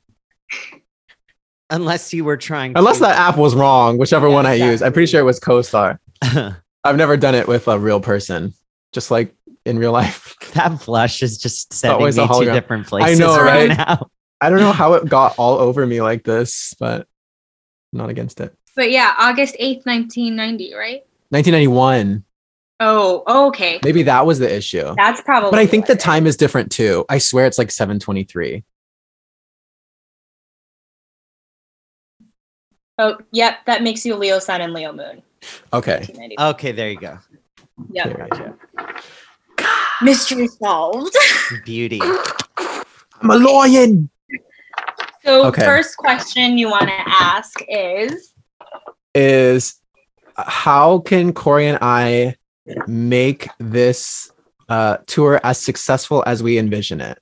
Speaker 1: Unless you were trying
Speaker 2: Unless
Speaker 1: to,
Speaker 2: that app was wrong, whichever
Speaker 1: Yeah,
Speaker 2: one I use. I'm pretty sure it was CoStar. I've never done it with a real person, just like in real life.
Speaker 1: that flush is just sending
Speaker 2: always
Speaker 1: me
Speaker 2: a
Speaker 1: to
Speaker 2: hologram.
Speaker 1: different places
Speaker 2: know,
Speaker 1: right,
Speaker 2: right?
Speaker 1: now.
Speaker 2: I don't know how it got all over me like this, but I'm not against it.
Speaker 4: But yeah, August 8th, 1990, right?
Speaker 2: 1991.
Speaker 4: Oh, okay.
Speaker 2: Maybe that was the issue.
Speaker 4: That's probably
Speaker 2: But I think the time is different too. I swear it's like 723.
Speaker 4: is. Oh, yep. That makes you Leo Sun and Leo Moon.
Speaker 2: Okay.
Speaker 1: Okay, there you go.
Speaker 4: yep.
Speaker 2: There.
Speaker 1: Gotcha.
Speaker 4: Mystery solved.
Speaker 1: Beauty.
Speaker 2: I'm a lion.
Speaker 4: So,
Speaker 2: Okay.
Speaker 4: first question you want to ask is
Speaker 2: Is how can Corey and I make this uh, tour as successful as we envision it?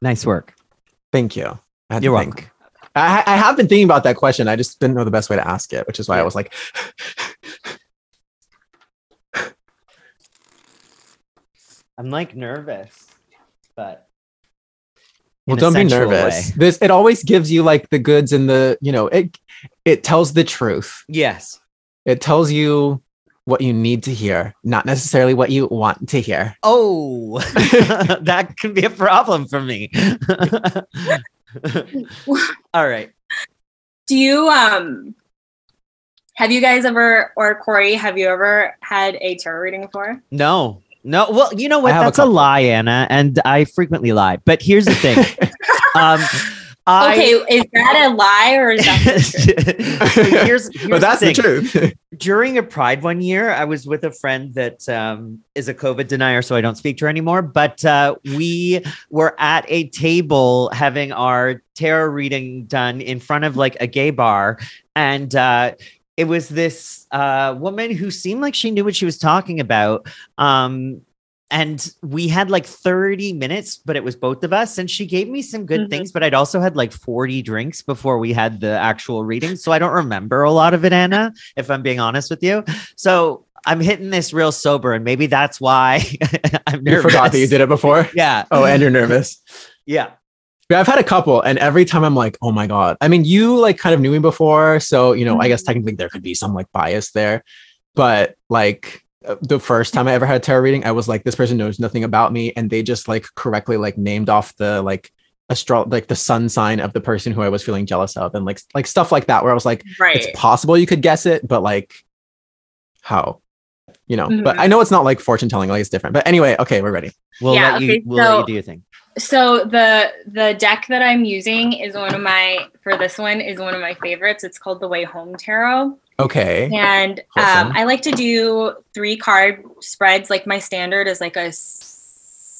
Speaker 1: Nice work.
Speaker 2: Thank you. I
Speaker 1: You're welcome.
Speaker 2: I, I have been thinking about that question. I just didn't know the best way to ask it, which is why I was like,
Speaker 1: I'm like nervous, but
Speaker 2: Well, don't be nervous.
Speaker 1: way.
Speaker 2: This it always gives you like the goods and the you know it it tells the truth.
Speaker 1: Yes.
Speaker 2: It tells you what you need to hear, not necessarily what you want to hear.
Speaker 1: Oh, that can be a problem for me. All right.
Speaker 4: Do you um have you guys ever or Corey, have you ever had a tarot reading before?
Speaker 1: No, no. Well, you know what?
Speaker 2: I have a
Speaker 1: That's a, lie, Anna, and I frequently lie. But here's the thing. um, I,
Speaker 4: okay, is that a lie or is that the truth?
Speaker 1: So here's, here's
Speaker 2: but that's the,
Speaker 1: thing.
Speaker 2: truth.
Speaker 1: during a pride one year i was with a friend that um, is a covid denier so i don't speak to her anymore but uh, we were at a table having our tarot reading done in front of like a gay bar and uh, it was this uh, woman who seemed like she knew what she was talking about um, and we had like 30 minutes but it was both of us and she gave me some good
Speaker 4: Mhm.
Speaker 1: things but i'd also had like 40 drinks before we had the actual reading so i don't remember a lot of it anna if i'm being honest with you so i'm hitting this real sober and maybe that's why i'm nervous.
Speaker 2: you forgot that you did it before.
Speaker 1: yeah
Speaker 2: Oh, and you're nervous.
Speaker 1: yeah
Speaker 2: Yeah, I've had a couple, and every time I'm like, oh my god. I mean, you like kind of knew me before, so you know, I guess
Speaker 4: Mhm.
Speaker 2: technically there could be some like bias there, but like uh, the first time I ever had a tarot reading, I was like, this person knows nothing about me, and they just like correctly like named off the like astro like the sun sign of the person who I was feeling jealous of, and like like stuff like that, where I was like,
Speaker 4: right.
Speaker 2: it's possible you could guess it, but like how? You know, but
Speaker 4: Mhm.
Speaker 2: I know it's not like fortune telling, like it's different. But anyway, okay, we're ready.
Speaker 1: we'll
Speaker 4: Yeah,
Speaker 1: let you
Speaker 4: okay,
Speaker 1: we'll let you do your thing
Speaker 4: So the the deck that I'm using is one of my for this one is one of my favorites. It's called the Way Home Tarot.
Speaker 2: Okay.
Speaker 4: And um, I like to do three card spreads. Like my standard is like a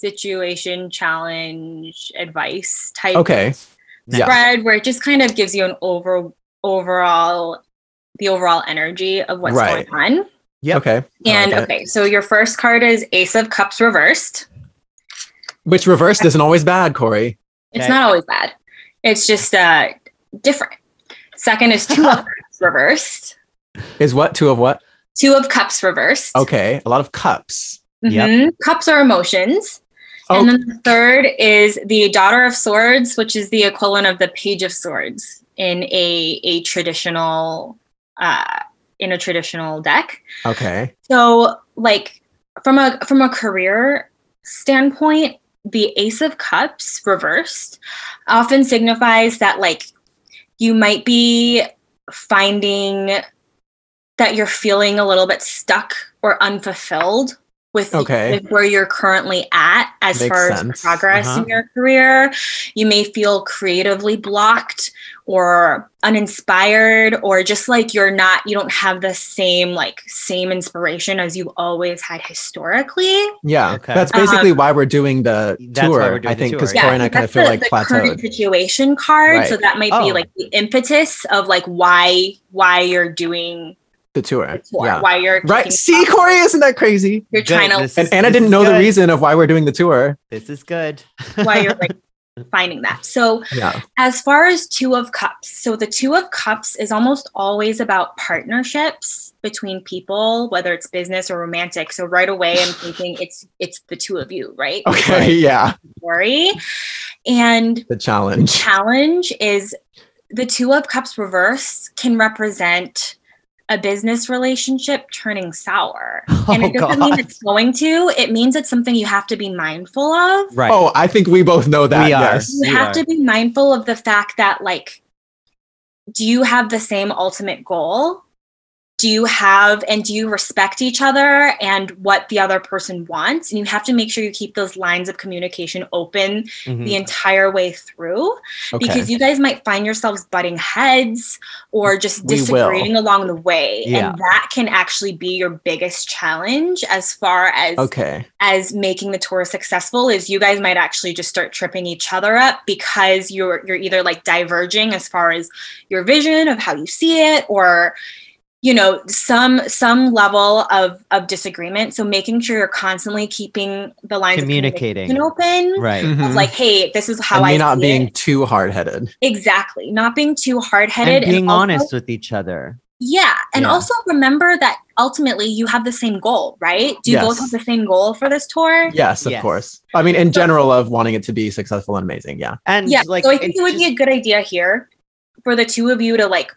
Speaker 4: situation, challenge, advice type
Speaker 2: Okay. Yeah.
Speaker 4: spread where it just kind of gives you an over overall the overall energy of what's
Speaker 2: Right.
Speaker 4: going on.
Speaker 1: yeah
Speaker 2: Okay.
Speaker 4: And
Speaker 2: like
Speaker 4: okay, so your first card is Ace of Cups reversed.
Speaker 2: Which reversed isn't always bad, Corey.
Speaker 4: It's
Speaker 1: Okay.
Speaker 4: not always bad. It's just uh different. Second is Two of Cups reversed.
Speaker 2: Is what two of what?
Speaker 4: Two of Cups reversed.
Speaker 2: Okay, a lot of cups.
Speaker 1: Yep.
Speaker 4: Mhm. Cups are emotions.
Speaker 2: Oh.
Speaker 4: And then the third is the Daughter of Swords, which is the equivalent of the Page of Swords in a a traditional uh in a traditional deck.
Speaker 2: Okay.
Speaker 4: So like from a from a career standpoint, the Ace of Cups reversed often signifies that like you might be finding that you're feeling a little bit stuck or unfulfilled with,
Speaker 2: Okay.
Speaker 4: with where you're currently at as
Speaker 2: Makes
Speaker 4: far
Speaker 2: sense.
Speaker 4: as progress
Speaker 1: Uh-huh.
Speaker 4: in your career. You may feel creatively blocked or uninspired or just like you're not you don't have the same like same inspiration as you've always had historically.
Speaker 2: Yeah.
Speaker 1: Okay.
Speaker 2: That's basically
Speaker 4: Um,
Speaker 2: why we're doing the tour.
Speaker 1: doing
Speaker 2: I think because
Speaker 1: yeah.
Speaker 2: Corey and I kind of feel
Speaker 4: the-
Speaker 2: like
Speaker 4: the current
Speaker 2: plateaued.
Speaker 4: situation card. So that might
Speaker 1: Oh.
Speaker 4: be like the impetus of like why why you're doing
Speaker 2: The tour.
Speaker 4: the tour,
Speaker 2: Yeah.
Speaker 4: why you're
Speaker 2: Right. See,
Speaker 4: off.
Speaker 2: Corey, isn't that crazy?
Speaker 4: you're
Speaker 1: Good.
Speaker 4: trying to
Speaker 1: This
Speaker 2: And
Speaker 1: is-
Speaker 2: Anna didn't
Speaker 1: is
Speaker 2: know the reason of why we're doing the tour.
Speaker 1: this is good
Speaker 4: why you're like finding that. So
Speaker 2: Yeah.
Speaker 4: as far as two of cups so the two of cups is almost always about partnerships between people whether it's business or romantic so right away i'm thinking it's it's the two of you right
Speaker 2: Okay. Yeah.
Speaker 4: story and
Speaker 2: The challenge.
Speaker 4: challenge is the two of cups reverse can represent a business relationship turning sour and oh, it
Speaker 1: oh
Speaker 4: doesn't mean it's going to it means it's something you have to be mindful of
Speaker 1: right
Speaker 2: Oh, I think we both know that.
Speaker 1: We are.
Speaker 2: Yes.
Speaker 4: you
Speaker 1: We
Speaker 4: have
Speaker 1: are.
Speaker 4: to be mindful of the fact that like do you have the same ultimate goal do you have and do you respect each other and what the other person wants and you have to make sure you keep those lines of communication open
Speaker 1: Mhm.
Speaker 4: the entire way through
Speaker 2: Okay.
Speaker 4: because you guys might find yourselves butting heads or just disagreeing along the way
Speaker 1: Yeah.
Speaker 4: and that can actually be your biggest challenge as far as
Speaker 2: okay.
Speaker 4: as making the tour successful is you guys might actually just start tripping each other up because you're you're either like diverging as far as your vision of how you see it or you know some some level of of disagreement so making sure you're constantly keeping the lines
Speaker 1: Communicating.
Speaker 4: of communication open
Speaker 1: right
Speaker 4: of
Speaker 2: Mhm.
Speaker 4: like hey this is how
Speaker 2: and
Speaker 4: i
Speaker 2: me not
Speaker 4: see
Speaker 2: being
Speaker 4: it.
Speaker 2: too hard headed.
Speaker 4: exactly not being too hard-headed
Speaker 1: and being
Speaker 4: also-
Speaker 1: honest with each other
Speaker 4: yeah and
Speaker 1: Yeah.
Speaker 4: also remember that ultimately you have the same goal, right? Do you both have the same goal for this tour?
Speaker 2: Yes, of
Speaker 1: Yes.
Speaker 2: course. I mean, in general, of wanting it to be successful and amazing. Yeah.
Speaker 1: And
Speaker 4: yeah
Speaker 1: like
Speaker 4: so i think it would be a good idea here for the two of you to like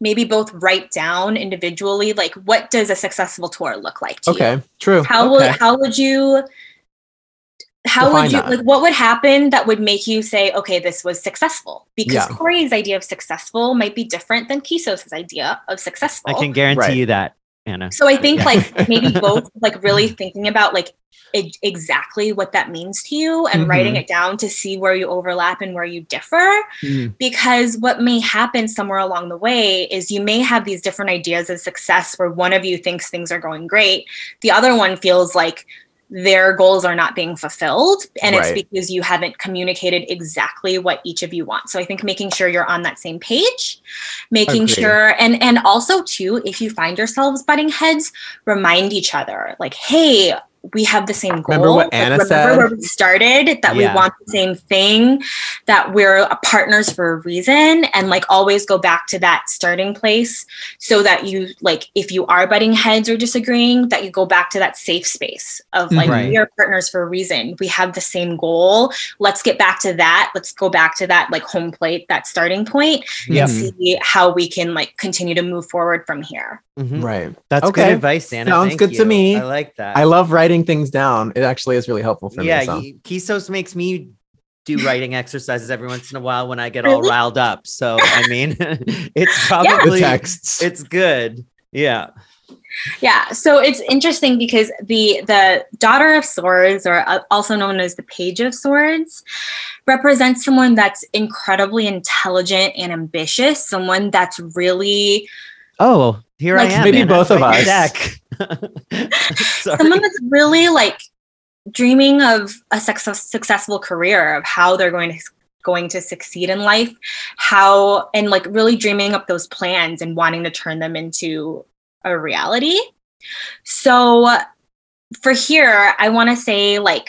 Speaker 4: maybe both write down individually like what does a successful tour look like to you
Speaker 2: Okay. True.
Speaker 4: how
Speaker 2: okay.
Speaker 4: would how would you how
Speaker 2: Define
Speaker 4: would you
Speaker 2: that.
Speaker 4: like what would happen that would make you say okay this was successful because
Speaker 2: Yeah.
Speaker 4: corey's idea of successful might be different than kisos's idea of successful
Speaker 1: I can guarantee
Speaker 2: Right.
Speaker 1: you that, Anna.
Speaker 4: so i think
Speaker 2: Yeah.
Speaker 4: like maybe both like really thinking about like exactly what that means to you and writing
Speaker 2: Mhm.
Speaker 4: it down to see where you overlap and where you differ.
Speaker 2: Mm,
Speaker 4: because what may happen somewhere along the way is you may have these different ideas of success where one of you thinks things are going great. The other one feels like their goals are not being fulfilled and it's because you haven't communicated exactly what each of you want. So i think making sure you're on that same page making
Speaker 2: Agreed.
Speaker 4: sure and and also too if you find yourselves butting heads remind each other like hey we have the same goal.
Speaker 2: Remember what
Speaker 4: Like,
Speaker 2: Anna
Speaker 4: remember
Speaker 2: said?
Speaker 4: where we started, that we want the same thing, that we're partners for a reason, and like always go back to that starting place so that you like if you are butting heads or disagreeing, that you go back to that safe space of like
Speaker 1: Right.
Speaker 4: we are partners for a reason. We have the same goal. Let's get back to that. Let's go back to that like home plate, that starting point,
Speaker 1: Yep.
Speaker 4: and see how we can like continue to move forward from here.
Speaker 1: Mhm.
Speaker 2: Right.
Speaker 1: That's
Speaker 2: Okay.
Speaker 1: good advice, Anna.
Speaker 2: Sounds
Speaker 1: Thank
Speaker 2: good to me.
Speaker 1: I like that.
Speaker 2: I love writing things down. It actually is really helpful for
Speaker 1: yeah,
Speaker 2: me. So.
Speaker 1: y- Kisos makes me do writing exercises every once in a while when I get all riled up. So I mean, it's
Speaker 2: The
Speaker 1: probably
Speaker 2: texts.
Speaker 1: it's good. Yeah.
Speaker 4: Yeah, so it's interesting because the the daughter of swords, or uh, also known as the page of swords, represents someone that's incredibly intelligent and ambitious. Someone that's really
Speaker 1: Oh, here
Speaker 4: Like,
Speaker 1: I am.
Speaker 2: maybe
Speaker 1: Anna.
Speaker 2: both of us.
Speaker 1: deck. Sorry.
Speaker 4: someone that's really like dreaming of a success, successful career, of how they're going to going to succeed in life, how and like really dreaming up those plans and wanting to turn them into a reality. So for here, I want to say like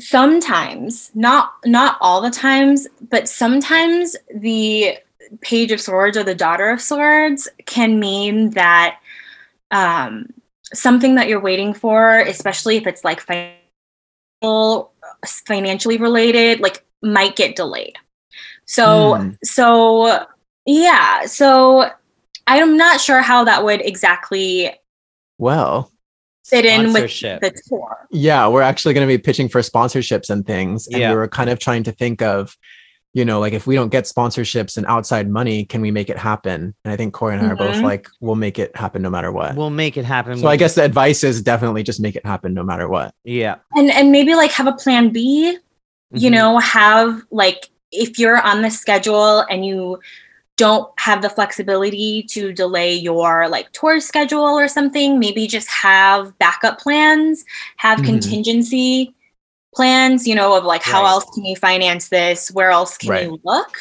Speaker 4: sometimes not not all the times but sometimes the page of swords or the daughter of swords can mean that um something that you're waiting for especially if it's like financial financially related like might get delayed so
Speaker 2: Hmm.
Speaker 4: so yeah so i'm not sure how that would exactly
Speaker 2: well,
Speaker 4: fit in with
Speaker 1: Sponsorship.
Speaker 4: the tour
Speaker 2: yeah, we're actually going to be pitching for sponsorships and things. And
Speaker 1: Yeah.
Speaker 2: we were kind of trying to think of, you know, like if we don't get sponsorships and outside money, can we make it happen? And I think Corey and I are both
Speaker 4: Mhm.
Speaker 2: like, we'll make it happen no matter what.
Speaker 1: We'll make it happen.
Speaker 2: so I guess the advice is definitely just make it happen no matter what.
Speaker 1: yeah.
Speaker 4: and and maybe like have a plan b you
Speaker 1: Mhm.
Speaker 4: know have like if you're on the schedule and you don't have the flexibility to delay your like tour schedule or something maybe just have backup plans have
Speaker 2: Mhm.
Speaker 4: contingency plans you know of like how
Speaker 1: Right.
Speaker 4: else can you finance this where else can
Speaker 2: Right.
Speaker 4: you look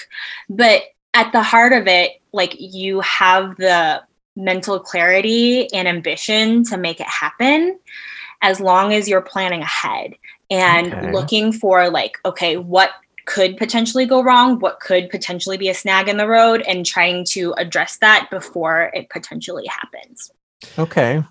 Speaker 4: but at the heart of it like you have the mental clarity and ambition to make it happen as long as you're planning ahead and
Speaker 2: Okay.
Speaker 4: looking for like okay what could potentially go wrong what could potentially be a snag in the road and trying to address that before it potentially happens
Speaker 2: Okay.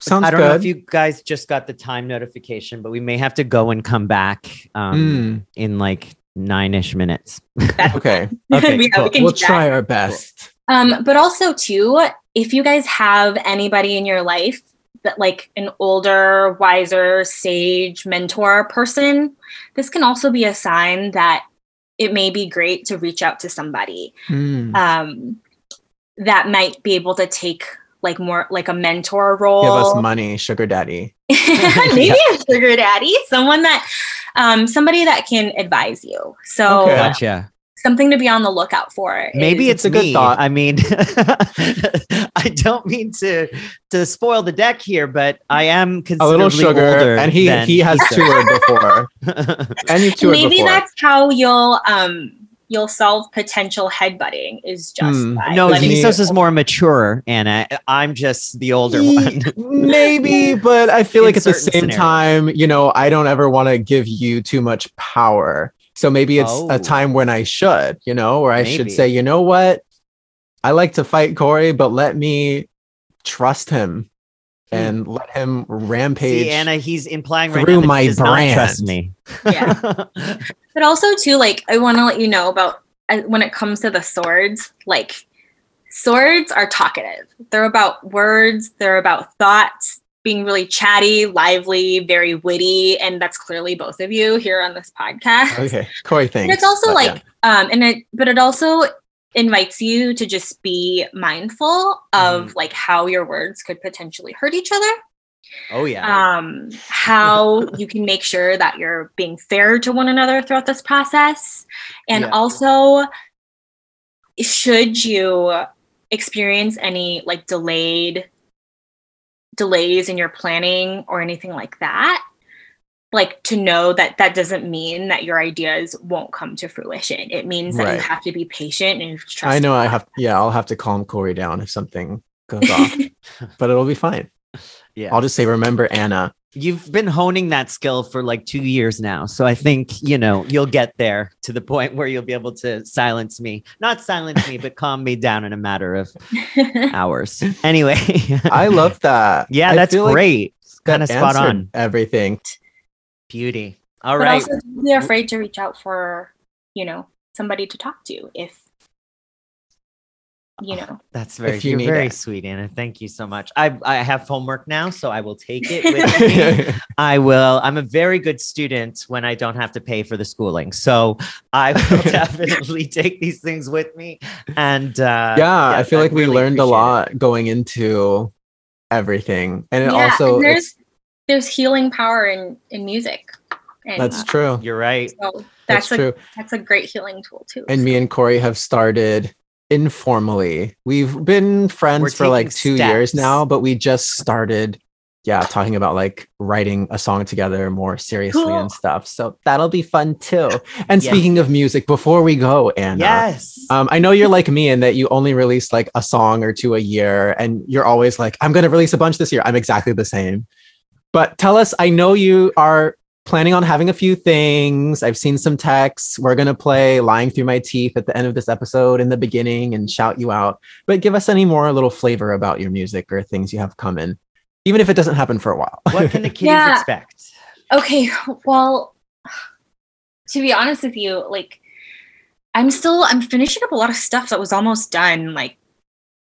Speaker 2: Sounds
Speaker 1: I don't
Speaker 2: good.
Speaker 1: know if you guys just got the time notification, but we may have to go and come back um,
Speaker 2: Mm,
Speaker 1: in like nine ish minutes.
Speaker 2: okay.
Speaker 1: Okay,
Speaker 4: we,
Speaker 1: cool.
Speaker 4: we can
Speaker 2: We'll try our best.
Speaker 4: Um, but also too, if you guys have anybody in your life that like an older, wiser, sage mentor person, this can also be a sign that it may be great to reach out to somebody
Speaker 2: Hmm.
Speaker 4: um, that might be able to take like more like a mentor role.
Speaker 2: Give us money, sugar daddy.
Speaker 4: Maybe a sugar daddy, someone that um, somebody that can advise you. So
Speaker 2: Okay.
Speaker 1: Gotcha.
Speaker 4: Something to be on the lookout for.
Speaker 1: Maybe
Speaker 4: is-
Speaker 1: it's,
Speaker 2: a good
Speaker 1: me.
Speaker 2: thought.
Speaker 1: I mean, I don't mean to to spoil the deck here, but I am
Speaker 2: A little sugar,
Speaker 1: older
Speaker 2: and he
Speaker 1: than
Speaker 2: he has
Speaker 1: Kisa.
Speaker 2: toured before, and you've toured
Speaker 4: maybe
Speaker 2: before.
Speaker 4: that's how you'll um you'll solve potential headbutting is just by
Speaker 1: no,
Speaker 4: letting
Speaker 2: me-
Speaker 1: Kisos is more mature, Anna. I'm just the older one.
Speaker 2: Maybe, but I feel
Speaker 1: In
Speaker 2: like at the same
Speaker 1: scenarios.
Speaker 2: time, you know, I don't ever want to give you too much power. So maybe it's
Speaker 1: Oh.
Speaker 2: a time when I should, you know, or I should say, you know what? I like to fight Corey, but let me trust him and let him rampage.
Speaker 1: See, Anna, he's implying right
Speaker 2: through
Speaker 1: now
Speaker 2: my
Speaker 1: he
Speaker 2: brand.
Speaker 1: trust me.
Speaker 4: Yeah. But also too, like I want to let you know about uh, when it comes to the swords, like swords are talkative. They're about words, they're about thoughts, being really chatty, lively, very witty, and that's clearly both of you here on this podcast.
Speaker 2: okay, Corey,
Speaker 4: And
Speaker 2: thanks.
Speaker 4: it's also
Speaker 2: but
Speaker 4: like um and it but it also invites you to just be mindful of like how your words could potentially hurt each other
Speaker 1: oh yeah.
Speaker 4: um, how you can make sure that you're being fair to one another throughout this process. And
Speaker 1: Yeah.
Speaker 4: also, should you experience any like delayed delays in your planning or anything like that, like to know that that doesn't mean that your ideas won't come to fruition. It means that
Speaker 2: Right.
Speaker 4: you have to be patient and trust.
Speaker 2: I know I have. Yeah, I'll have to calm Corey down if something goes off, but it'll be fine.
Speaker 1: Yeah.
Speaker 2: I'll just say, remember Anna.
Speaker 1: You've been honing that skill for like two years now. So I think, you know, you'll get there to the point where you'll be able to silence me. Not silence me, but calm me down in a matter of hours. Anyway.
Speaker 2: I love that.
Speaker 1: yeah,
Speaker 2: I
Speaker 1: that's
Speaker 2: feel like
Speaker 1: great.
Speaker 2: that
Speaker 1: Kind of spot on.
Speaker 2: Everything.
Speaker 1: Beauty. All
Speaker 4: but
Speaker 1: right.
Speaker 4: also don't be afraid to reach out for you know somebody to talk to if you know
Speaker 1: That's very,
Speaker 2: you
Speaker 1: you're very
Speaker 2: it.
Speaker 1: sweet, Anna. Thank you so much. I I have homework now, so I will take it with me. I will. I'm a very good student when I don't have to pay for the schooling, so I will definitely take these things with me. And uh,
Speaker 2: yeah, I
Speaker 1: yes,
Speaker 2: feel like we
Speaker 1: really
Speaker 2: learned a
Speaker 1: appreciate it.
Speaker 2: lot going into everything, and it
Speaker 4: yeah
Speaker 2: also
Speaker 4: and there's there's healing power in in music and
Speaker 2: that's
Speaker 4: uh,
Speaker 2: true.
Speaker 1: You're right.
Speaker 4: so
Speaker 2: That's
Speaker 4: that's, a
Speaker 2: true.
Speaker 4: that's a great healing tool too
Speaker 2: And me and Corey have started informally. We've been friends
Speaker 1: We're
Speaker 2: for like two years now, but we just started, yeah, talking about like writing a song together more seriously
Speaker 4: Cool.
Speaker 2: and stuff. So that'll be fun too. And
Speaker 1: Yeah.
Speaker 2: speaking of music, before we go, Anna,
Speaker 1: Yes.
Speaker 2: um, I know you're like me in that you only release like a song or two a year, and you're always like, I'm going to release a bunch this year. I'm exactly the same. But tell us, I know you are planning on having a few things. I've seen some texts. We're going to play Lying Through My Teeth at the end of this episode in the beginning and shout you out. But give us any more little flavor about your music or things you have coming, even if it doesn't happen for a while.
Speaker 1: what can the kids
Speaker 4: Yeah.
Speaker 1: expect?
Speaker 4: okay well to be honest with you like i'm still i'm finishing up a lot of stuff that was almost done like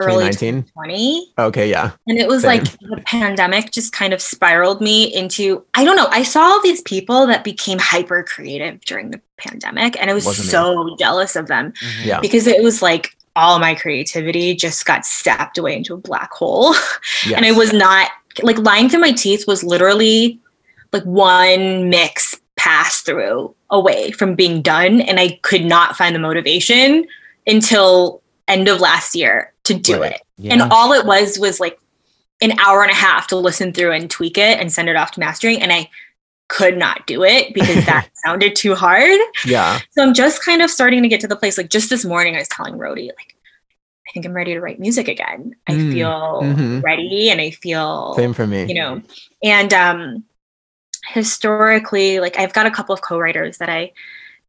Speaker 4: early
Speaker 2: 2019?
Speaker 4: 2020
Speaker 2: okay, yeah.
Speaker 4: And it was
Speaker 2: Same.
Speaker 4: like the pandemic just kind of spiraled me into I don't know. I saw all these people that became hyper creative during the pandemic, and I was
Speaker 2: Wasn't me.
Speaker 4: so jealous of them
Speaker 1: Mhm.
Speaker 2: Yeah.
Speaker 4: because it was like all my creativity just got sapped away into a black hole. And I was not like lying through my teeth was literally like one mix pass through away from being done. And I could not find the motivation until end of last year to do
Speaker 2: Right.
Speaker 4: it.
Speaker 1: Yeah.
Speaker 4: And all it was was like an hour and a half to listen through and tweak it and send it off to mastering. And I could not do it because that sounded too hard.
Speaker 2: Yeah.
Speaker 4: So I'm just kind of starting to get to the place. Like just this morning, I was telling Rody, like, I think I'm ready to write music again. I
Speaker 2: Mm,
Speaker 4: feel
Speaker 2: mhm.
Speaker 4: ready and I feel,
Speaker 2: Same for me.
Speaker 4: you know, and um historically, like I've got a couple of co-writers that I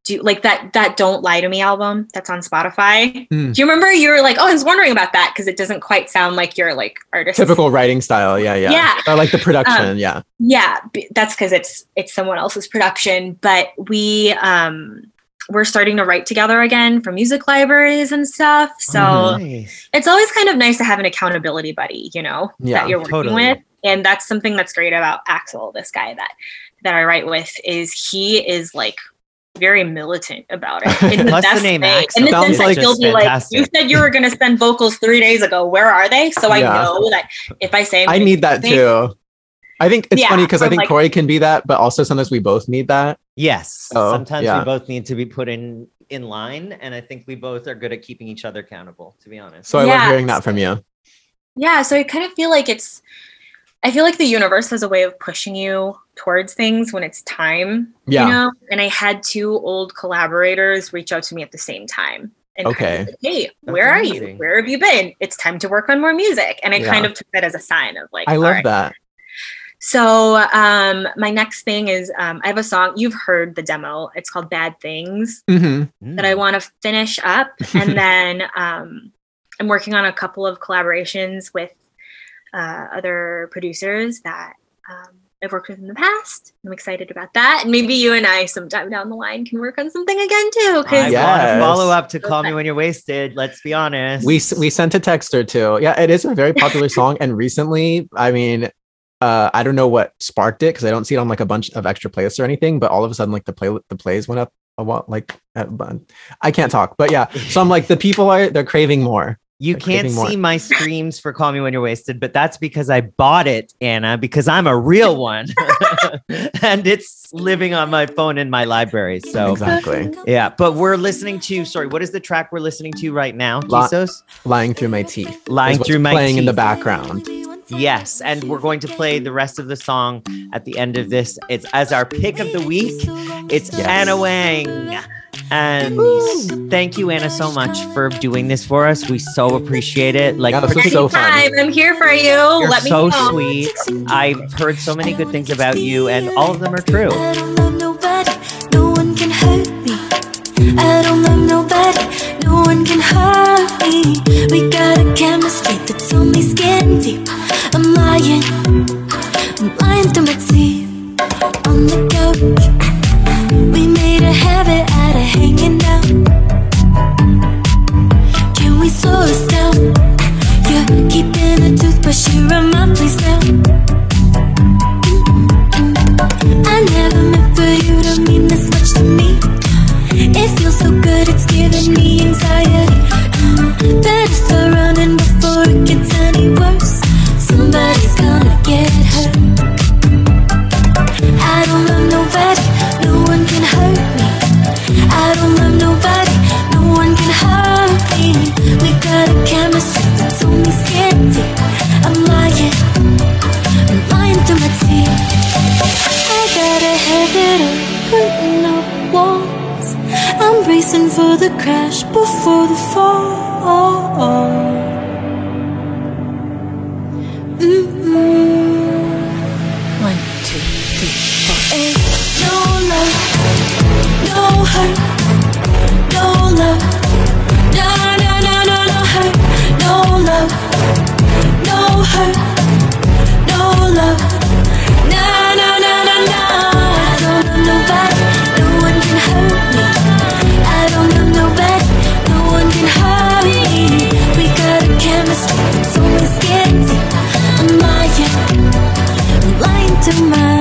Speaker 4: do like that that Don't Lie to Me album that's on Spotify.
Speaker 2: Mm.
Speaker 4: Do you remember you were like, oh, I was wondering about that because it doesn't quite sound like your like artist.
Speaker 2: Typical writing style. Yeah. Yeah.
Speaker 4: Yeah.
Speaker 2: Or like the production. yeah.
Speaker 4: Yeah, that's because it's it's someone else's production. But we um we're starting to write together again for music libraries and stuff. So
Speaker 2: Mhm.
Speaker 1: Nice.
Speaker 4: it's always kind of nice to have an accountability buddy, you know,
Speaker 2: Yeah,
Speaker 4: that you're working
Speaker 1: totally.
Speaker 4: with. And that's something that's great about Axel, this guy that that I write with, is he is like very militant about it. In the
Speaker 1: Plus the name
Speaker 4: way.
Speaker 1: Axel
Speaker 4: In the
Speaker 2: sounds
Speaker 4: sense that
Speaker 2: like
Speaker 4: he'll
Speaker 1: just
Speaker 4: be like, you said you were gonna send vocals three days ago. Where are they? So I
Speaker 2: Yeah.
Speaker 4: know that if I say I'm
Speaker 2: I
Speaker 4: gonna
Speaker 2: need that too. I think it's
Speaker 4: Yeah,
Speaker 2: funny because I think
Speaker 4: like-
Speaker 2: Corey can be that, but also sometimes we both need that.
Speaker 1: Yes.
Speaker 2: Oh,
Speaker 1: Sometimes
Speaker 2: yeah.
Speaker 1: we both need to be put in in line, and I think we both are good at keeping each other accountable. To be honest.
Speaker 2: So I love hearing that from you.
Speaker 4: yeah so i kind of feel like it's i feel like the universe has a way of pushing you towards things when it's time
Speaker 2: Yeah.
Speaker 4: you know and i had two old collaborators reach out to me at the same time and kind of
Speaker 2: Okay.
Speaker 4: like, hey
Speaker 1: That's
Speaker 4: where are you where have you been it's time to work on more music and i
Speaker 2: Yeah.
Speaker 4: kind of took that as a sign of like
Speaker 2: I love
Speaker 4: right.
Speaker 2: that.
Speaker 4: so um my next thing is um i have a song you've heard the demo it's called bad things
Speaker 2: hmm
Speaker 4: that I want to finish up. And then um, I'm working on a couple of collaborations with uh, other producers that um, I've worked with in the past. I'm excited about that. And maybe you and I sometime down the line can work on something again too. Because
Speaker 2: Yeah. Yes.
Speaker 1: follow up to "Call Me When You're Wasted." Let's be honest.
Speaker 2: we we sent a text or two. Yeah, it is a very popular song, and recently, I mean, uh, I don't know what sparked it because I don't see it on like a bunch of extra playlists or anything. But all of a sudden, like the play the plays went up a lot. Like but I can't talk, but yeah. So I'm like, the people are they're craving more.
Speaker 1: You
Speaker 2: They're
Speaker 1: can't
Speaker 2: craving more.
Speaker 1: see my streams for Call Me When You're Wasted, but that's because I bought it, Anna, because I'm a real one. and it's living on my phone in my library. So,
Speaker 2: Exactly.
Speaker 1: yeah. But we're listening to, sorry, what is the track we're listening to right now, Kisos?
Speaker 2: Lying through my teeth.
Speaker 1: Lying Through My
Speaker 2: playing in the background.
Speaker 1: Yes. And we're going to play the rest of the song at the end of this. It's as our pick of the week. It's
Speaker 2: Yes.
Speaker 1: Anna Wang. And thank you, Anna, so much for doing this for us. We so appreciate it. Like,
Speaker 2: Yeah, this so fun.
Speaker 4: I'm here for you.
Speaker 1: You're
Speaker 4: Let me
Speaker 1: so
Speaker 4: know.
Speaker 1: sweet. I've heard so many good things about you, and all of them are true.
Speaker 3: I don't love nobody, no one can hurt me. I don't love nobody, no one can hurt me. We got a chemistry that's only skin deep. I'm lying, I'm lying through my teeth on the couch. We made a habit out hanging out. Can we slow this down? You're keeping a toothbrush here my place now. I never meant for you to mean this much to me. It feels so good, it's giving me anxiety. Better start running before it gets I'm for the crash before the fall. Mm-mm. One, two, three, four. Ain't no love, no hurt, no love, no, no, no, no, no hurt, no love, no hurt, no love. to mind